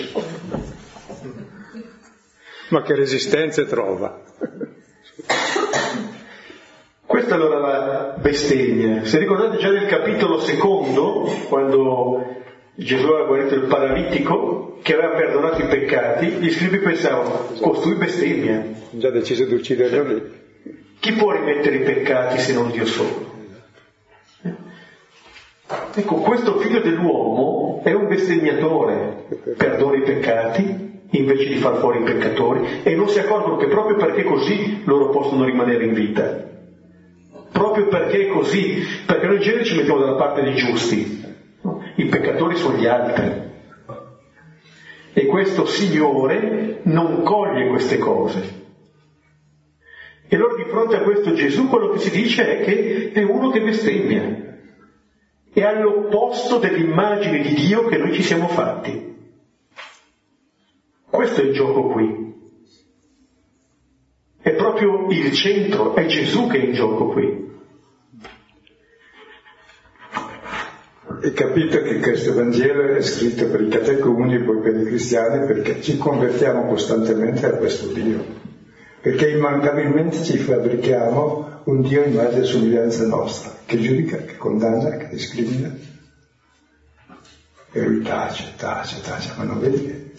Ma che resistenze trova?
Questa allora la bestemmia. Se ricordate già nel capitolo secondo, quando Gesù aveva guarito il paralitico, che aveva perdonato i peccati, gli scribi pensavano, costui bestemmia.
Già deciso di ucciderlo lì.
Chi può rimettere i peccati se non Dio solo? Ecco, questo figlio dell'uomo è un bestemmiatore, perdona i peccati invece di far fuori i peccatori e non si accorgono che proprio perché così loro possono rimanere in vita proprio perché è così, perché noi in genere ci mettiamo dalla parte dei giusti, i peccatori sono gli altri. E questo Signore non coglie queste cose. E allora di fronte a questo Gesù quello che si dice è che è uno che bestemmia, è all'opposto dell'immagine di Dio che noi ci siamo fatti. Questo è il gioco qui. È proprio il centro, è Gesù che è in gioco qui.
E capite che questo Vangelo è scritto per i catecumeni e poi per i cristiani perché ci convertiamo costantemente a questo Dio. Perché immancabilmente ci fabbrichiamo un Dio in base a somiglianza nostra, che giudica, che condanna, che discrimina. E lui tace, tace, tace, ma non vedi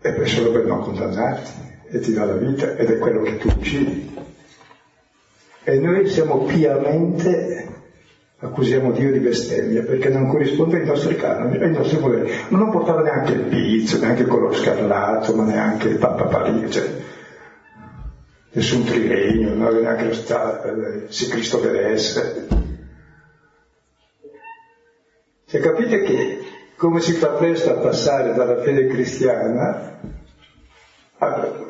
che è solo per non condannarti e ti dà la vita ed è quello che tu uccidi. E noi siamo piamente accusiamo Dio di bestemmia perché non corrisponde ai nostri canoni, ai nostri modelli. Ma non portava neanche il pizzo, neanche il colore scarlato, ma neanche il pappapalia, cioè nessun trilegno, non aveva neanche lo stato, eh, se Cristo deve. Cioè capite che come si fa presto a passare dalla fede cristiana a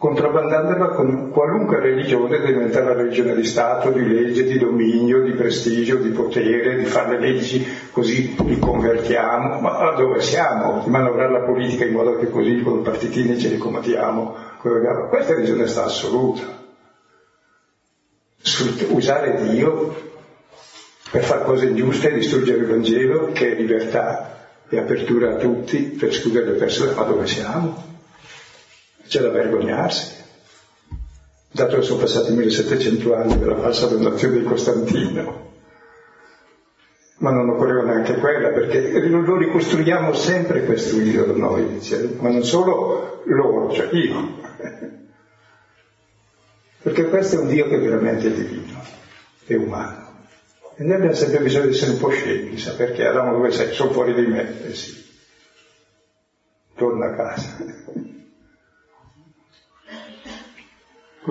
contrabbandandola con qualunque religione diventa la religione di Stato, di legge, di dominio, di prestigio, di potere, di fare le leggi così li convertiamo, ma dove siamo? Di manovrare la politica in modo che così con i partitini ce li combattiamo. Questa è sta assoluta. Usare Dio per fare cose ingiuste e distruggere il Vangelo che è libertà e apertura a tutti per escludere le persone, ma dove siamo? C'è da vergognarsi. Dato che sono passati 1700 anni dalla falsa donazione di Costantino. Ma non occorreva neanche quella, perché lo ricostruiamo sempre questo idolo noi, dice, ma non solo loro, cioè io. Perché questo è un Dio che veramente è divino, è umano. E noi abbiamo sempre bisogno di essere un po' scemi, sa perché? Adamo dove sei? Sono fuori di me, eh sì. Torna a casa.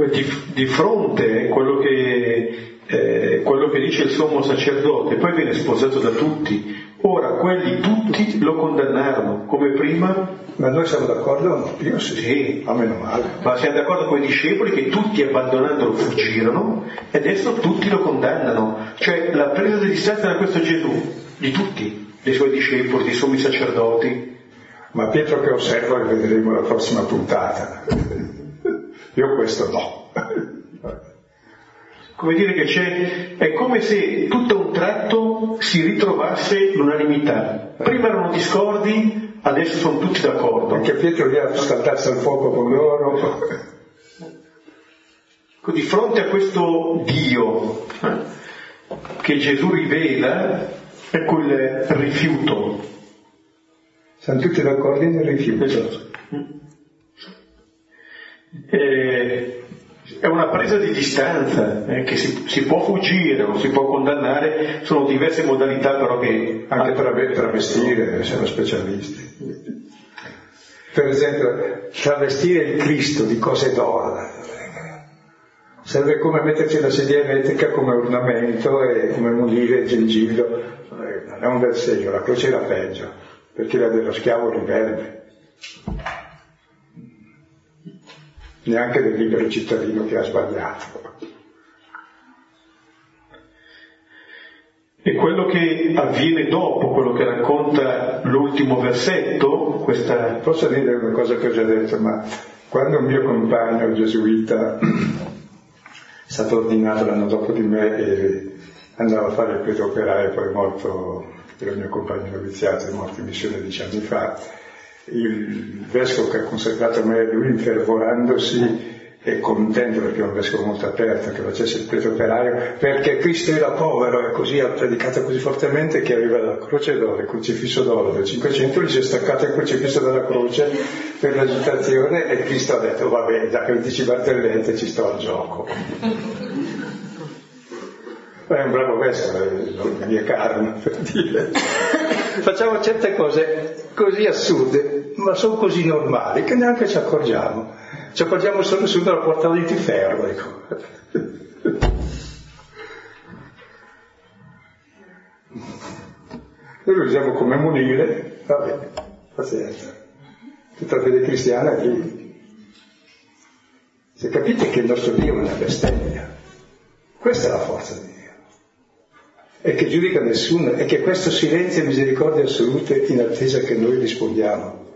Di, di fronte a quello che, eh, quello che dice il sommo sacerdote, poi viene sposato da tutti. Ora quelli tutti lo condannarono, come prima.
Ma noi siamo d'accordo?
Io sì. sì.
A meno male.
Ma siamo d'accordo con i discepoli che tutti abbandonandolo fuggirono e adesso tutti lo condannano. Cioè la presa di distanza da questo Gesù, di tutti, dei suoi discepoli, dei sommi sacerdoti.
Ma Pietro che osserva e vedremo la prossima puntata. Io questo no.
Come dire che c'è, è come se tutto a un tratto si ritrovasse l'unanimità. Prima erano discordi, adesso sono tutti d'accordo.
Anche Pietro viene a scaldarsi al fuoco con loro.
Di fronte a questo Dio eh, che Gesù rivela, è quel rifiuto.
Siamo tutti d'accordo nel rifiuto.
Esatto. Eh, è una presa di distanza eh, che si, si, può fuggire o si può condannare, sono diverse modalità però che...
Anche tra, travestire, siamo specialisti. Per esempio, travestire il Cristo di cose d'oro. Serve come metterci la sedia elettrica come ornamento e come munire il gengillo. Non è un bel segno, la croce era peggio, perché la dello schiavo riverde neanche del libero cittadino che ha sbagliato.
E quello che avviene dopo, quello che racconta l'ultimo versetto, questa...
Posso dire una cosa che ho già detto, ma quando un mio compagno gesuita è stato ordinato l'anno dopo di me e andava a fare il preto operaio, poi è morto, era il mio compagno noviziato, è morto in missione dieci anni fa, il vescovo che ha consacrato a me, lui infervorandosi e contento perché è un vescovo molto aperto che facesse il preto operaio perché Cristo era povero e così ha predicato così fortemente che arriva la croce d'oro, il crocifisso d'oro del 500 gli si è staccato il crocifisso dalla croce per l'agitazione e Cristo ha detto vabbè da che dici ci sto al gioco. È un bravo vescovo, la mia carne per dire. Facciamo certe cose così assurde ma sono così normali che neanche ci accorgiamo. Ci accorgiamo solo subito la portata di ferro, ecco. Noi lo usiamo come munire, vabbè, pazienza. Tutta la fede cristiana è lì. Se capite che il nostro Dio è una bestemmia, questa è la forza di Dio. E che giudica nessuno, e che questo silenzio e misericordia assolute in attesa che noi rispondiamo.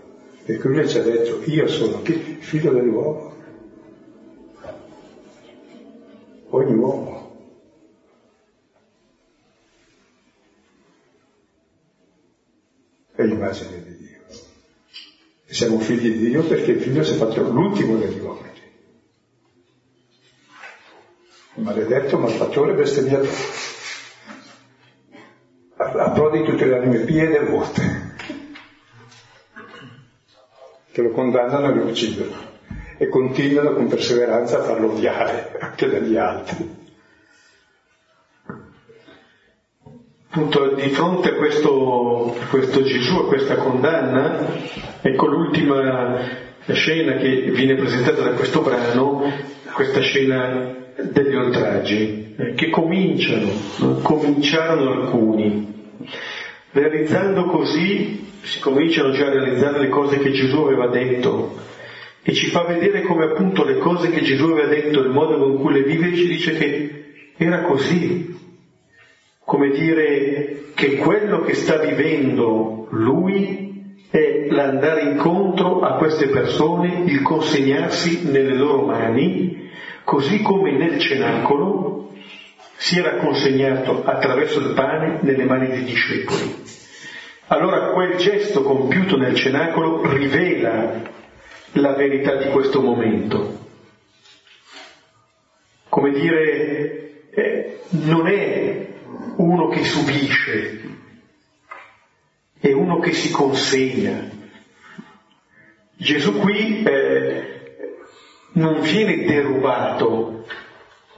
Perché lui ci ha detto, io sono chi? Figlio dell'uomo. Ogni uomo. È l'immagine di Dio. E siamo figli di Dio perché il figlio si è fatto l'ultimo degli uomini. Maledetto, malfattore, bestemmiatore. Approdi tutte le anime pie e devote che lo condannano e lo uccidono e continuano con perseveranza a farlo odiare anche dagli altri.
Appunto, di fronte a questo, questo Gesù, a questa condanna, ecco l'ultima scena che viene presentata da questo brano, questa scena degli oltraggi, eh, che cominciano, cominciarono alcuni, realizzando così si cominciano già a realizzare le cose che Gesù aveva detto e ci fa vedere come appunto le cose che Gesù aveva detto, il modo con cui le vive, ci dice che era così, come dire che quello che sta vivendo lui è l'andare incontro a queste persone, il consegnarsi nelle loro mani, così come nel cenacolo si era consegnato attraverso il pane nelle mani dei discepoli. Allora quel gesto compiuto nel cenacolo rivela la verità di questo momento. Come dire, eh, non è uno che subisce, è uno che si consegna. Gesù qui eh, non viene derubato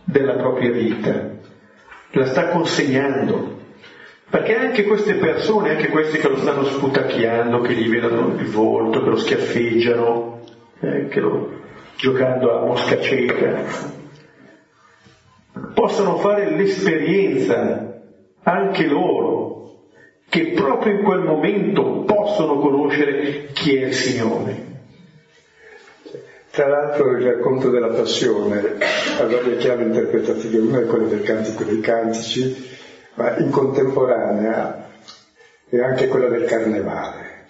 della propria vita, la sta consegnando. Perché anche queste persone, anche questi che lo stanno sputacchiando, che gli vedono il volto, che lo schiaffeggiano, eh, che lo, giocando a mosca cieca, possono fare l'esperienza, anche loro, che proprio in quel momento possono conoscere chi è il Signore.
Tra l'altro il racconto della passione ha varie chiavi interpretative, una è quella del cantico dei cantici, ma in contemporanea e anche quella del carnevale,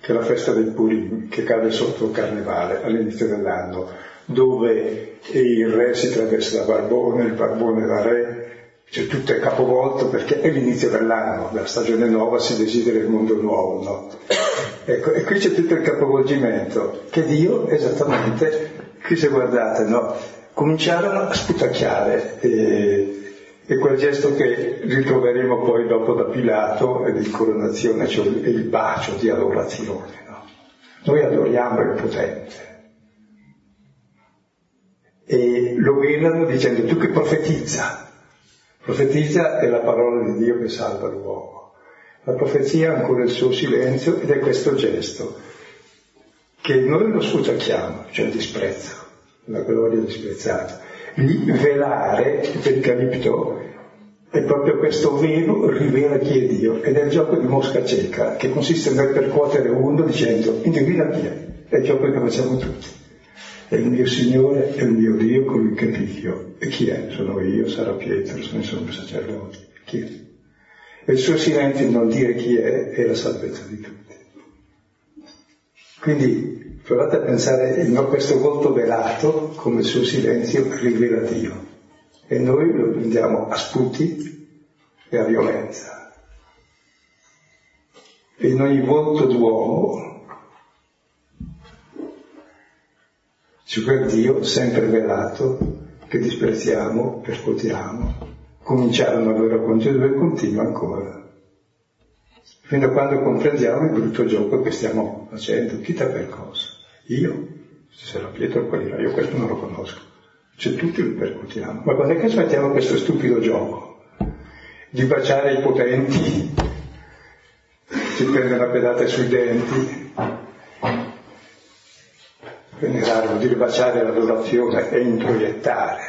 che è la festa del Purim, che cade sotto il carnevale all'inizio dell'anno, dove il re si traveste da barbone, il barbone da re, cioè tutto è capovolto perché è l'inizio dell'anno, della stagione nuova si desidera il mondo nuovo, no? Ecco, e qui c'è tutto il capovolgimento, che Dio esattamente, qui se guardate, no? Cominciarono a sputacchiare e, e quel gesto che ritroveremo poi dopo da Pilato e di coronazione, cioè il bacio di adorazione, no? Noi adoriamo il potente. E lo velano dicendo tu che profetizza, Profetizza è la parola di Dio che salva l'uomo. La profezia ha ancora il suo silenzio ed è questo gesto che noi lo sfutacchiamo, cioè il disprezzo, la gloria disprezzata. Lì velare, per Calipto, è proprio questo velo rivela chi è Dio ed è il gioco di mosca cieca che consiste nel percuotere uno dicendo indovina chi è, è il gioco che facciamo tutti. È il mio Signore, è il mio Dio, colui che figlio. E chi è? Sono io, sarà Pietro, sono il sacerdote. Chi è? E il suo silenzio non dire chi è è la salvezza di tutti. Quindi provate a pensare in questo volto velato come il suo silenzio rivela Dio. E noi lo prendiamo a sputi e a violenza. E in ogni volto d'uomo C'è quel Dio sempre velato che disprezziamo, percutiamo. Cominciarono allora con Gesù e continua ancora. Fino a quando comprendiamo il brutto gioco che stiamo facendo. Chi ti ha percosso? Io? Se sarà Pietro o quelli io questo non lo conosco. Cioè tutti percutiamo. Ma quando è che smettiamo questo stupido gioco? Di baciare i potenti, ci prende una pedata sui denti, venerare vuol dire baciare l'adorazione e introiettare,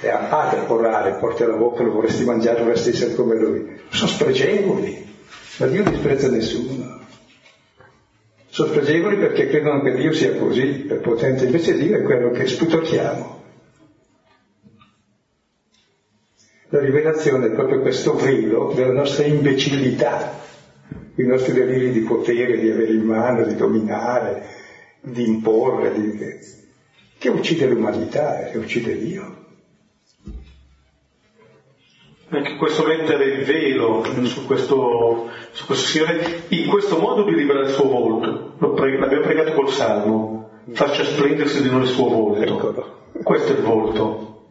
e a padre porrare, porti alla bocca, lo vorresti mangiare, vorresti essere come lui. Sono spregevoli, ma Dio disprezza nessuno. Sono spregevoli perché credono che Dio sia così, per potente, invece Dio è quello che sputocchiamo. La rivelazione è proprio questo velo della nostra imbecillità, i nostri deliri di potere, di avere in mano, di dominare, di imporre, di, che uccide l'umanità e uccide Dio.
Anche questo mettere il velo su questo, su questo Signore, in questo modo di rivelare il suo volto, l'abbiamo pregato col Salmo, faccia splendersi di noi il suo volto. Questo è il volto.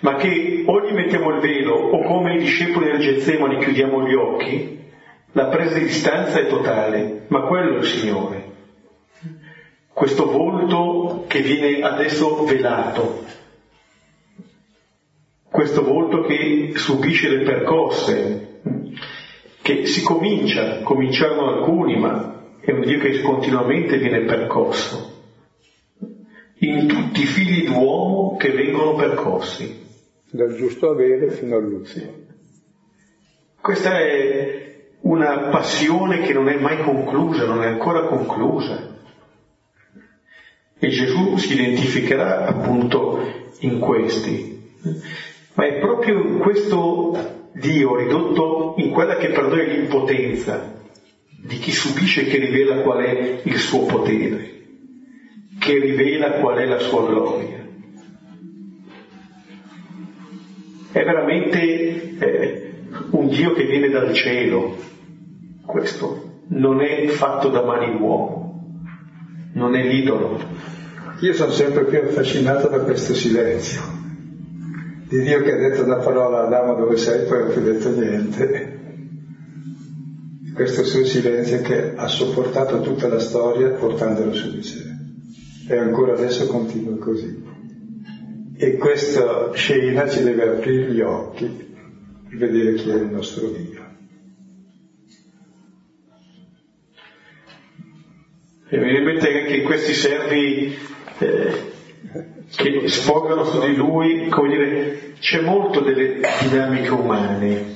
Ma che o gli mettiamo il velo o come i discepoli del Getsemani chiudiamo gli occhi, la presa di distanza è totale, ma quello è il Signore. Questo volto che viene adesso velato, questo volto che subisce le percosse, che si comincia, cominciarono alcuni, ma è un Dio che continuamente viene percosso, in tutti i figli d'uomo che vengono percossi.
Dal giusto avere fino all'ultimo.
Questa è una passione che non è mai conclusa, non è ancora conclusa. E Gesù si identificherà appunto in questi. Ma è proprio questo Dio ridotto in quella che per noi è l'impotenza di chi subisce che rivela qual è il suo potere, che rivela qual è la sua gloria. È veramente eh, un Dio che viene dal cielo, questo. Non è fatto da mani d'uomo, non è l'idolo,
io sono sempre più affascinato da questo silenzio, di Dio che ha detto una parola a Adamo dove sei, poi non ha detto niente. Questo suo silenzio che ha sopportato tutta la storia portandolo su di sé. E ancora adesso continua così. E questa scena ci deve aprire gli occhi per vedere chi è il nostro Dio.
E mi viene in che questi servi eh, che sfogano su di lui, come dire, c'è molto delle dinamiche umane,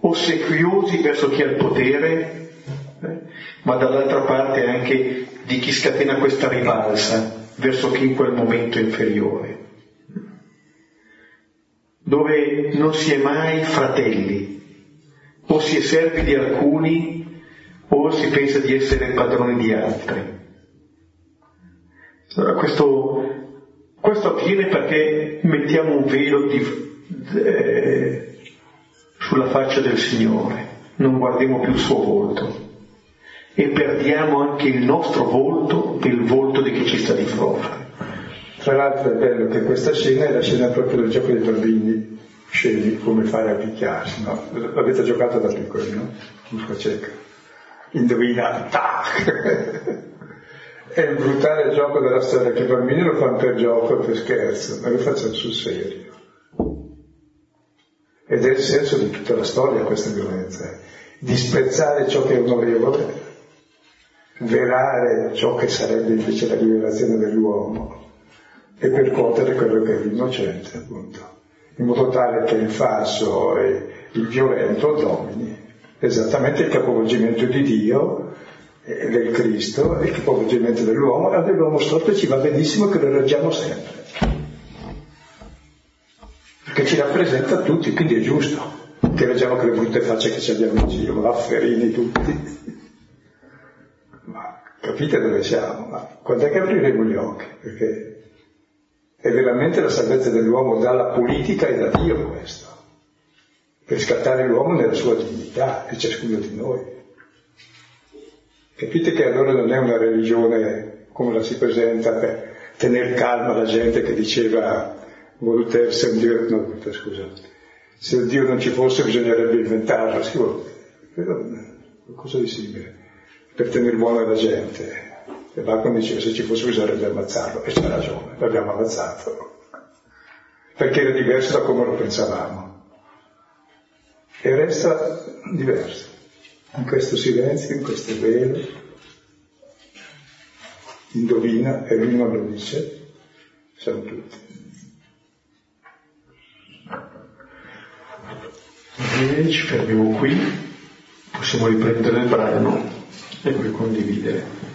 ossequiosi verso chi ha il potere, eh, ma dall'altra parte anche di chi scatena questa rivalsa verso chi in quel momento è inferiore, dove non si è mai fratelli, o si è servi di alcuni o si pensa di essere padroni di altri. Allora questo, questo avviene perché mettiamo un velo di, eh, sulla faccia del Signore, non guardiamo più il suo volto e perdiamo anche il nostro volto e il volto di chi ci sta di fronte.
Tra l'altro è bello che questa scena è la scena proprio del gioco dei bambini, scegli come fare a picchiarsi, no? L'avete giocato da piccoli, no? Busca cieca. Indovina, tac! è il brutale gioco della storia che i bambini lo fanno per gioco, per scherzo, ma lo facciamo sul serio. Ed è il senso di tutta la storia questa violenza, eh. disprezzare ciò che è onorevole, velare ciò che sarebbe invece la liberazione dell'uomo e percuotere quello che è l'innocente, appunto, in modo tale che il falso e il violento domini. Esattamente il capovolgimento di Dio, del Cristo, il capovolgimento dell'uomo, e dell'uomo storto ci va benissimo che lo reggiamo sempre. Perché ci rappresenta tutti, quindi è giusto che reggiamo quelle brutte facce che ci abbiamo in giro, afferini tutti. Ma capite dove siamo? Ma quando è che apriremo gli occhi? Perché è veramente la salvezza dell'uomo dalla politica e da Dio questo, per scattare l'uomo nella sua dignità e ciascuno di noi. Capite che allora non è una religione come la si presenta per tenere calma la gente che diceva Voltaire se un Dio, no, scusate, se un Dio non ci fosse bisognerebbe inventarlo, sì, qualcosa di simile, per tenere buona la gente. E Bacon diceva se ci fosse bisognerebbe ammazzarlo, e c'ha ragione, l'abbiamo ammazzato, perché era diverso da come lo pensavamo. E resta diverso, in questo silenzio, in questo velo, indovina, e lui non lo dice, siamo tutti.
Bene, ci fermiamo qui, possiamo riprendere il brano e poi condividere.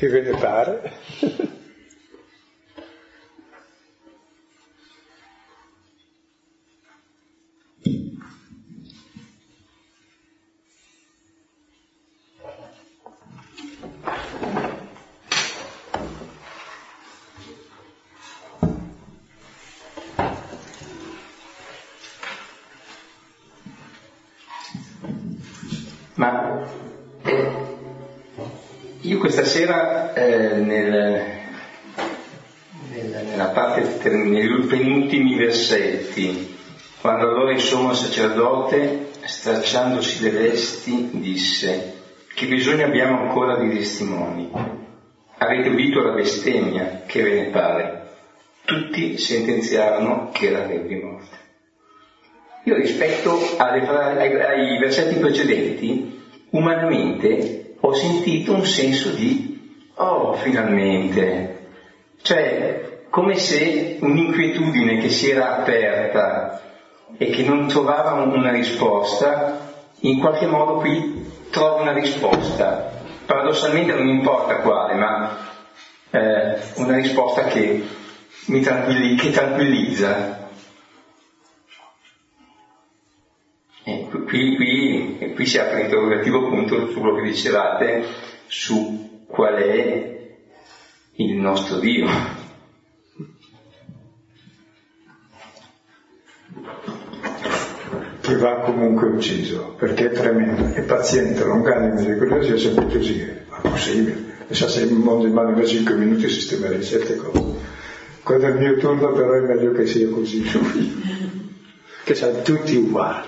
Che ve ne pare?
stasera eh, nel, nella parte, negli penultimi versetti, quando allora il sommo sacerdote, stracciandosi le vesti, disse, che bisogno abbiamo ancora di testimoni? Avete udito la bestemmia, che ve ne pare? Tutti sentenziarono che era di morte. Io rispetto alle, ai, ai versetti precedenti, umanamente ho sentito un senso di oh, finalmente, cioè come se un'inquietudine che si era aperta e che non trovava una risposta, in qualche modo qui trova una risposta. Paradossalmente non importa quale, ma eh, una risposta che mi tranquilli- che tranquillizza. E qui, qui, qui si apre l'interrogativo appunto su quello che dicevate, su qual è il nostro Dio.
Che va comunque ucciso, perché è tremendo, è paziente, longanimo, misericordioso, è sempre così, è possibile. E sa se il mondo in mano da 5 minuti sistemerei certe cose. Quando è il mio turno però è meglio che sia così lui, che siamo tutti uguali,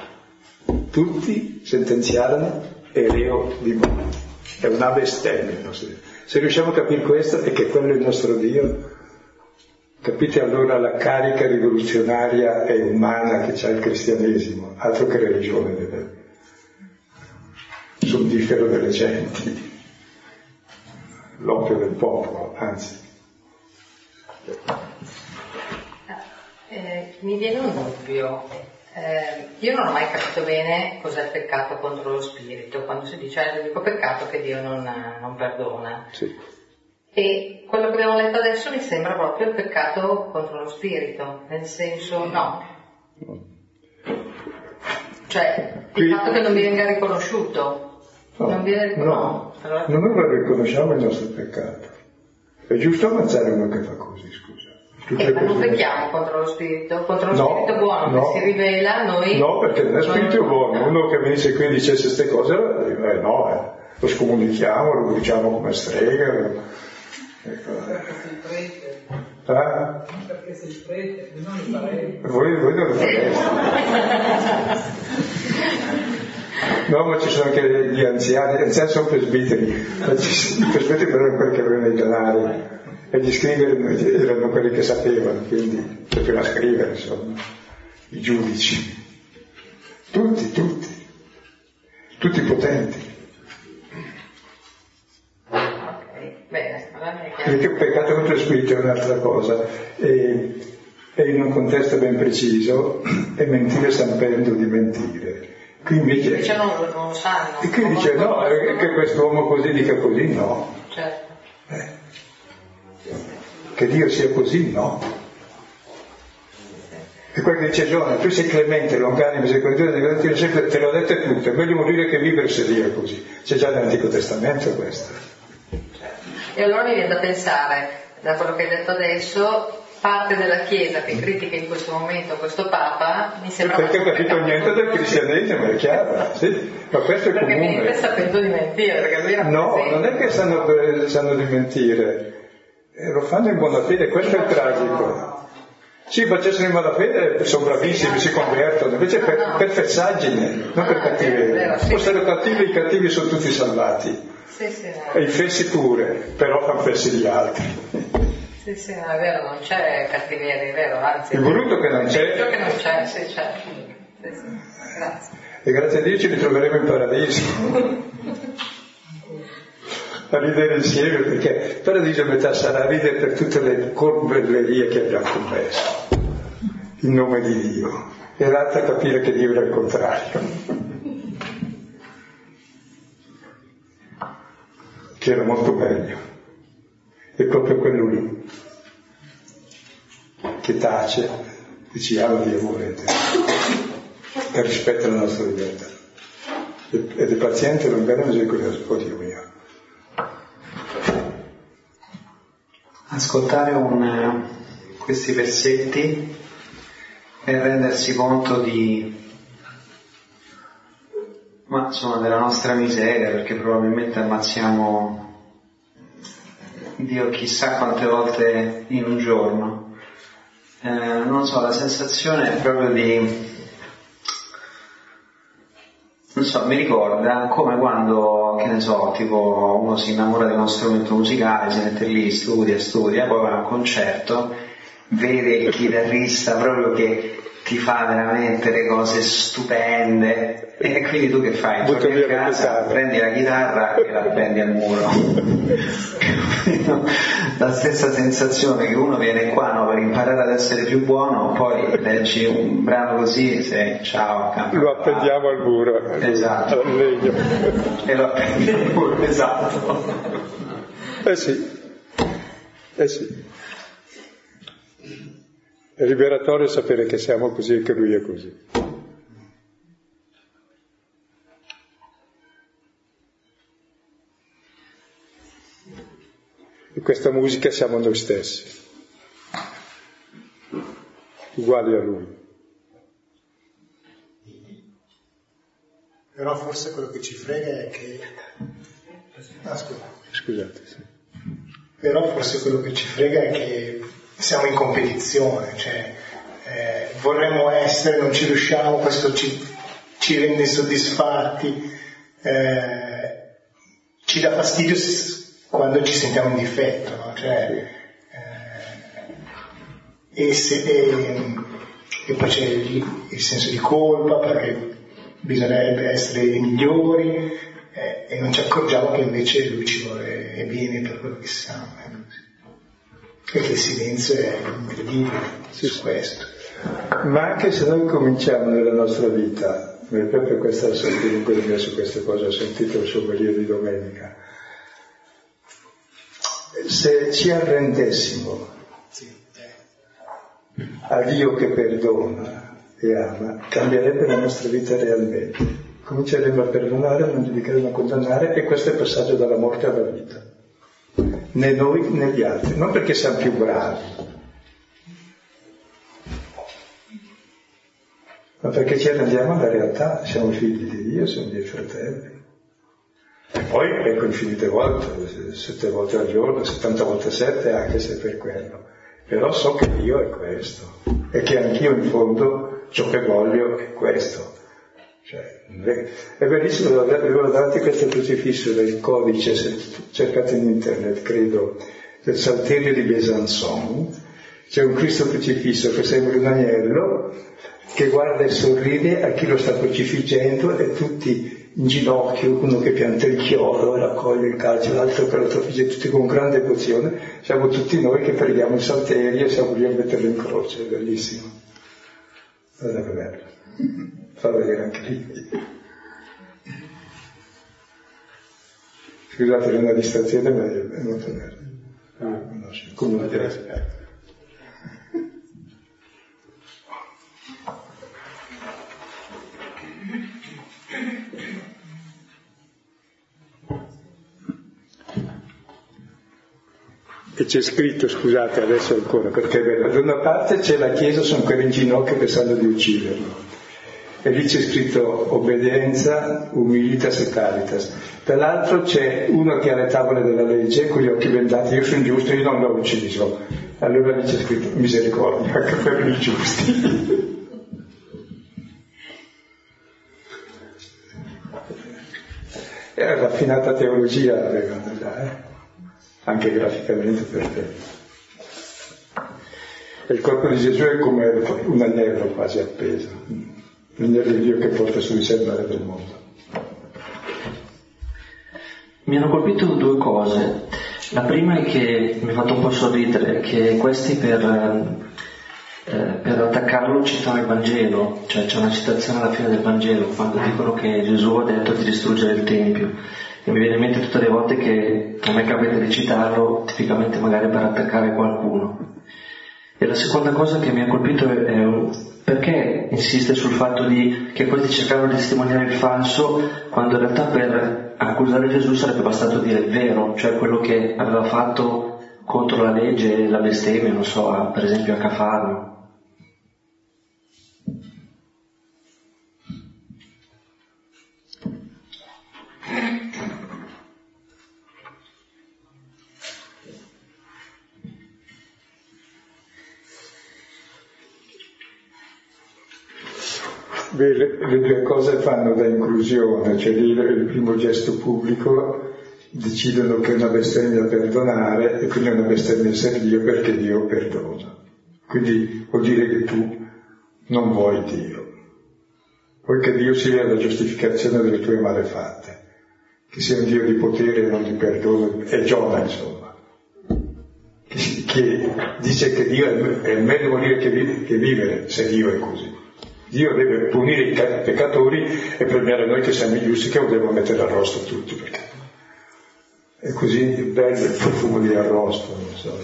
tutti sentenziarono e reo di morte. È una bestemmia il nostro Dio. Se riusciamo a capire questo e che quello è il nostro Dio, capite allora la carica rivoluzionaria e umana che ha il cristianesimo, altro che religione deve soddifero delle genti, l'oppio del popolo, anzi.
Eh, mi viene un dubbio. Eh, io non ho mai capito bene cos'è il peccato contro lo spirito, quando si dice è l'unico peccato che Dio non, non perdona.
Sì.
E quello che abbiamo letto adesso mi sembra proprio il peccato contro lo spirito, nel senso no. Cioè, il fatto che non vi venga riconosciuto.
No,
non viene riconosciuto.
no,
Allora-
non riconosciamo il nostro peccato. È giusto ammazzare uno che fa così, scusa.
Eh, ma non pecchiamo contro lo spirito, contro lo
No,
spirito buono
no.
che si rivela, noi...
No, perché non è spirito buono. Uno che venisse qui e dicesse queste cose, eh, no, eh. lo scomunichiamo, lo diciamo come strega. lo- ecco. Eh?
perché sei prete, non i parenti.
Voi, voi non lo fareste. No, ma ci sono anche gli anziani, gli anziani sono presbiteri, i presbiteri però che avevano i denari e gli scrivere erano quelli che sapevano, quindi sapevano scrivere, insomma, i giudici. Tutti, tutti, tutti potenti. Perché il peccato contro lo spirito è un'altra cosa, e, e in un contesto ben preciso, è mentire sapendo di mentire. Qui invece,
Invece non, non lo sanno.
e qui dice no, che quest'uomo così dica così, no.
Certo.
Eh. Che Dio sia così, no. E quel che dice Giona, tu sei clemente, longanimo, misericordioso, te l'ho detto tutto, è meglio morire che vivere se Dio è così. C'è già nell'Antico Testamento questo.
E allora mi viene da pensare, da quello che hai detto adesso, parte della Chiesa che critica in questo momento questo Papa, mi sembra...
Perché ho
un
capito niente del cristianesimo, è chiaro, sì, ma questo è
Perché
comune.
sapendo di mentire, perché lui era
No, non è che sanno, sanno di mentire, Eh, lo fanno in buona fede, questo è il tragico. Sì, facessero in malafede, sono bravissimi, si convertono, invece per, per fessaggine, non per
Ah,
cattiveria.
sì.
Fossero cattivi, i cattivi sono tutti salvati. E i fessi pure, però fanno fessi gli altri.
Sì, sì, no, è vero, non c'è cattiveria, è vero, anzi...
Il voluto che non
Ciò che
c'è,
non c'è, sì, c'è. Sì, sì, grazie.
e grazie a Dio ci ritroveremo in paradiso. A ridere insieme, perché paradiso a metà sarà ridere per tutte le corbellerie che abbiamo commesso, in nome di Dio, e l'altra capire che Dio era il contrario. Che era molto meglio. È proprio quello lì che tace, diciamo Dio volete, e rispetta la nostra libertà. Ed è paziente, non bene misericordioso, oh Dio mio.
Ascoltare un- questi versetti e rendersi conto di ma insomma della nostra miseria perché probabilmente ammazziamo Dio chissà quante volte in un giorno. Eh, non so la sensazione è proprio di non so, mi ricorda come quando, che ne so, tipo uno si innamora di uno strumento musicale, si mette lì, studia, studia, poi va a un concerto, vede il chitarrista proprio che ti fa veramente le cose stupende e quindi tu che fai?
Butta
Torni a casa, prendi la chitarra e la appendi al muro. La stessa sensazione che uno viene qua no, per imparare ad essere più buono, poi leggi un brano così, sei ciao, campo.
Lo appendiamo al muro,
Esatto.
al legno.
E lo appendi al muro, esatto.
Eh sì, eh sì. È liberatorio sapere che siamo così e che lui è così. E questa musica siamo noi stessi, uguali a lui.
Però forse quello che ci frega è che... Ah, scusa.
Scusate, sì.
Però forse quello che ci frega è che siamo in competizione, cioè eh, vorremmo essere, non ci riusciamo, questo ci, ci rende insoddisfatti, eh, ci dà fastidio quando ci sentiamo in difetto, no? cioè, eh, e, se, e, e, poi c'è il, il, senso di colpa perché bisognerebbe essere i migliori eh, e non ci accorgiamo che invece lui ci vuole bene per quello che siamo. Eh. E che il silenzio è incredibile sì, su questo.
Ma anche se noi cominciamo nella nostra vita, proprio questa quello su queste cose ho sentito il suo periodo di domenica, se ci arrendessimo a Dio che perdona e ama, cambierebbe la nostra vita realmente. Cominceremo a perdonare, a non giudicare, a condannare e questo è il passaggio dalla morte alla vita. Né noi né gli altri, non perché siamo più bravi, ma perché ci arrendiamo alla realtà, siamo figli di Dio, siamo dei fratelli. E poi, ecco, infinite volte, sette volte al giorno, settanta volte sette, anche se per quello. Però so che Dio è questo e che anch'io in fondo ciò che voglio è questo. Cioè, è bellissimo, davanti questo crocifisso del codice, cercate in internet, credo, del Salterio di Besançon, c'è un Cristo crocifisso che sembra un agnello, che guarda e sorride a chi lo sta crocifiggendo e tutti in ginocchio, uno che pianta il chiodo e raccoglie il calcio, l'altro che lo trafigge, tutti con grande devozione, siamo tutti noi che preghiamo il salterio e siamo lì a metterlo in croce, è bellissimo. Guarda che bello. Fa vedere anche lì. Scusate, è una distrazione, ma è molto bello. Ah, conosce, come lo direi. E c'è scritto, scusate adesso ancora, perché è vero, da una parte c'è la Chiesa, sono quelli in ginocchio pensando di ucciderlo. E lì c'è scritto obbedienza, umilitas e caritas. Dall'altro c'è uno che ha le tavole della legge, con gli occhi bendati, io sono giusto, io non l'ho ucciso. Allora lì c'è scritto misericordia anche per i giusti. È raffinata teologia avevano già, eh? anche graficamente per te. E il corpo di Gesù è come un agnello quasi appeso, l'agnello di Dio che porta su di sé il male del mondo.
Mi hanno colpito due cose. La prima è che mi ha fatto un po' sorridere, che questi per eh, per attaccarlo citano il Vangelo, cioè c'è una citazione alla fine del Vangelo quando dicono che Gesù ha detto di distruggere il Tempio e mi viene in mente tutte le volte che a me capita di citarlo tipicamente magari per attaccare qualcuno. E la seconda cosa che mi ha colpito è, è perché insiste sul fatto di, che questi cercavano di testimoniare il falso quando in realtà per accusare Gesù sarebbe bastato dire il vero, cioè quello che aveva fatto contro la legge e la bestemmia, non so, per esempio a Cafarno.
Beh, le, due cose fanno da inclusione, cioè lì il primo gesto pubblico decidono che è una bestemmia perdonare e quindi è una bestemmia Dio perché Dio perdona. Quindi vuol dire che tu non vuoi Dio. Vuoi che Dio sia la giustificazione delle tue malefatte, che sia un Dio di potere e non di perdono, è Giona insomma, che, che dice che Dio è, è meglio morire che, che vivere se Dio è così. Dio deve punire i peccatori e premiare noi che siamo i giusti che devono mettere arrosto tutti perché è così bello il profumo di arrosto, non so.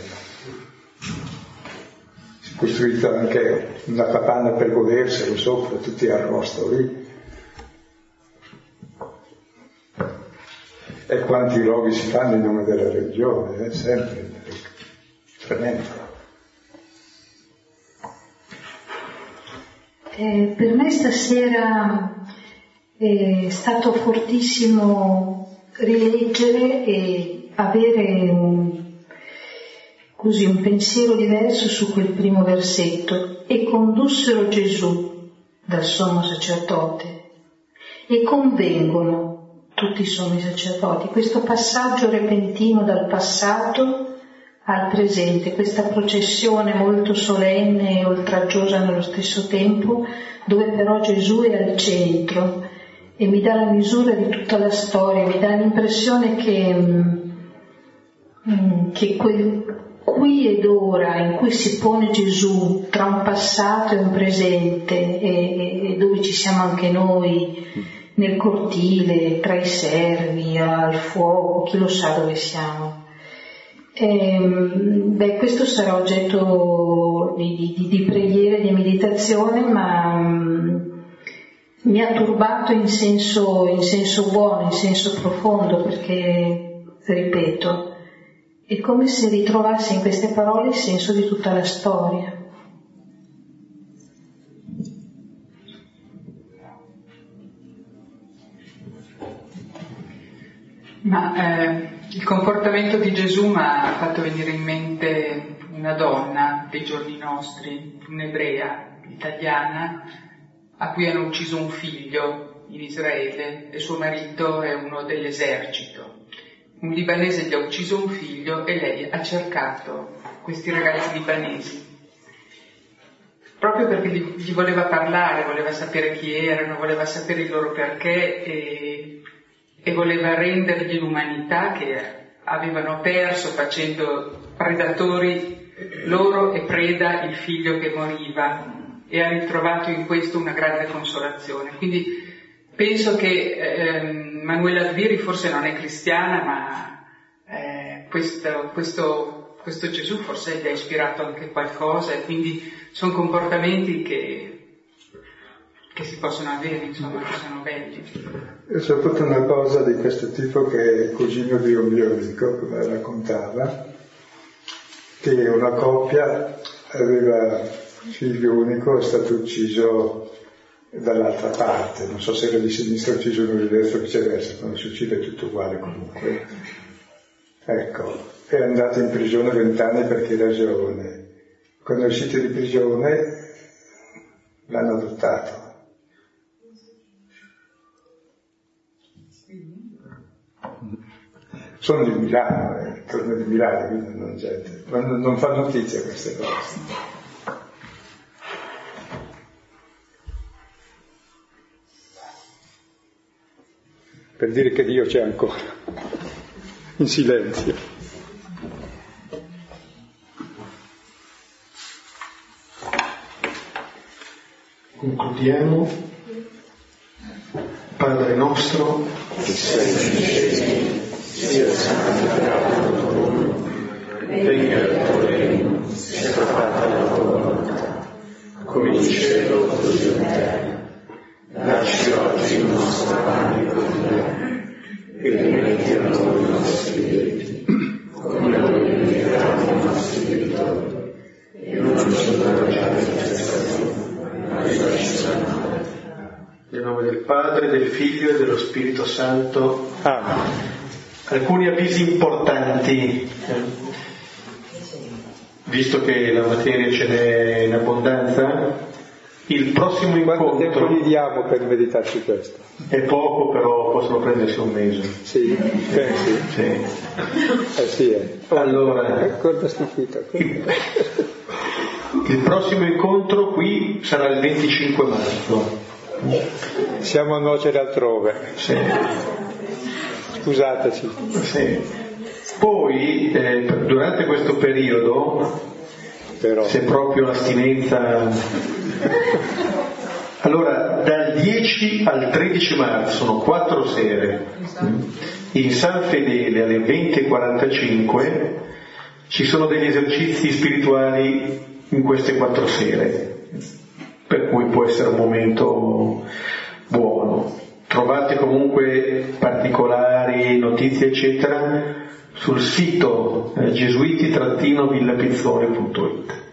Si è costruita anche una capanna per goderselo sopra, tutti arrosto lì. E quanti roghi si fanno in nome della religione, eh? sempre. Tremendo.
Eh, per me stasera è stato fortissimo rileggere e avere un, così un pensiero diverso su quel primo versetto. E condussero Gesù dal sommo sacerdote e convengono tutti i sommi sacerdoti. Questo passaggio repentino dal passato al presente, questa processione molto solenne e oltraggiosa nello stesso tempo, dove però Gesù è al centro e mi dà la misura di tutta la storia, mi dà l'impressione che, mm, che quel qui ed ora in cui si pone Gesù tra un passato e un presente e, e dove ci siamo anche noi, nel cortile, tra i servi, al fuoco, chi lo sa dove siamo e, ehm, beh, questo sarà oggetto di, di, di preghiera di meditazione, ma um, mi ha turbato in senso, in senso buono, in senso profondo, perché, ripeto, è come se ritrovassi in queste parole il senso di tutta la storia.
Ma eh, il comportamento di Gesù mi ha fatto venire in mente una donna dei giorni nostri, un'ebrea italiana, a cui hanno ucciso un figlio in Israele e suo marito è uno dell'esercito. Un libanese gli ha ucciso un figlio e lei ha cercato questi ragazzi libanesi proprio perché gli, voleva parlare, voleva sapere chi erano, voleva sapere il loro perché e e voleva rendergli l'umanità che avevano perso facendo predatori loro e preda il figlio che moriva e ha ritrovato in questo una grande consolazione. Quindi penso che eh, Manuela Albiri forse non è cristiana, ma eh, questo, questo, questo Gesù forse gli ha ispirato anche qualcosa e quindi sono comportamenti che che si possono avere, insomma, che sono belli.
Io saputo una cosa di questo tipo che è il cugino di un mio amico, come raccontava, che una coppia aveva figlio unico, è stato ucciso dall'altra parte, non so se era di sinistra ucciso uno di destra o viceversa, quando si uccide è tutto uguale comunque. Ecco, è andato in prigione vent'anni per che ragione? Quando è uscito di prigione l'hanno adottato sono di Milano, eh, torno di Milano, quindi non, gente, non, non fa notizia queste cose. Per dire che Dio c'è ancora, in silenzio.
Concludiamo. Padre nostro, che sei in cielo sia santificato il tuo nome, venga il tuo regno, sia fatta la tua volontà, come in cielo così in terra. Dacci oggi il nostro pane quotidiano e rimetti a noi i nostri diritti, come noi rimettiamo i nostri debitori, e non ci sottrarre in tentazione, ma rilasci da male. Nel nome del Padre, del Figlio e dello Spirito Santo. Amen alcuni avvisi importanti, visto che la materia ce n'è in abbondanza. Il prossimo incontro...
Quanto tempo gli diamo per meditarci questo?
È poco, però possono prendersi un mese.
Sì, pensi?
Sì.
Eh sì, eh.
Allora...
Ricorda stupito.
Il, il prossimo incontro qui sarà il 25 marzo.
Siamo a nuocere altrove.
Sì
scusateci.
Sì. Poi, eh, durante questo periodo, Però. se proprio l'astinenza... Allora, dal 10 al 13 marzo sono quattro sere. In San Fedele alle 20.45 ci sono degli esercizi spirituali in queste quattro sere, per cui può essere un momento buono. Trovate comunque particolari notizie eccetera sul sito eh, gesuiti-villapizzori.it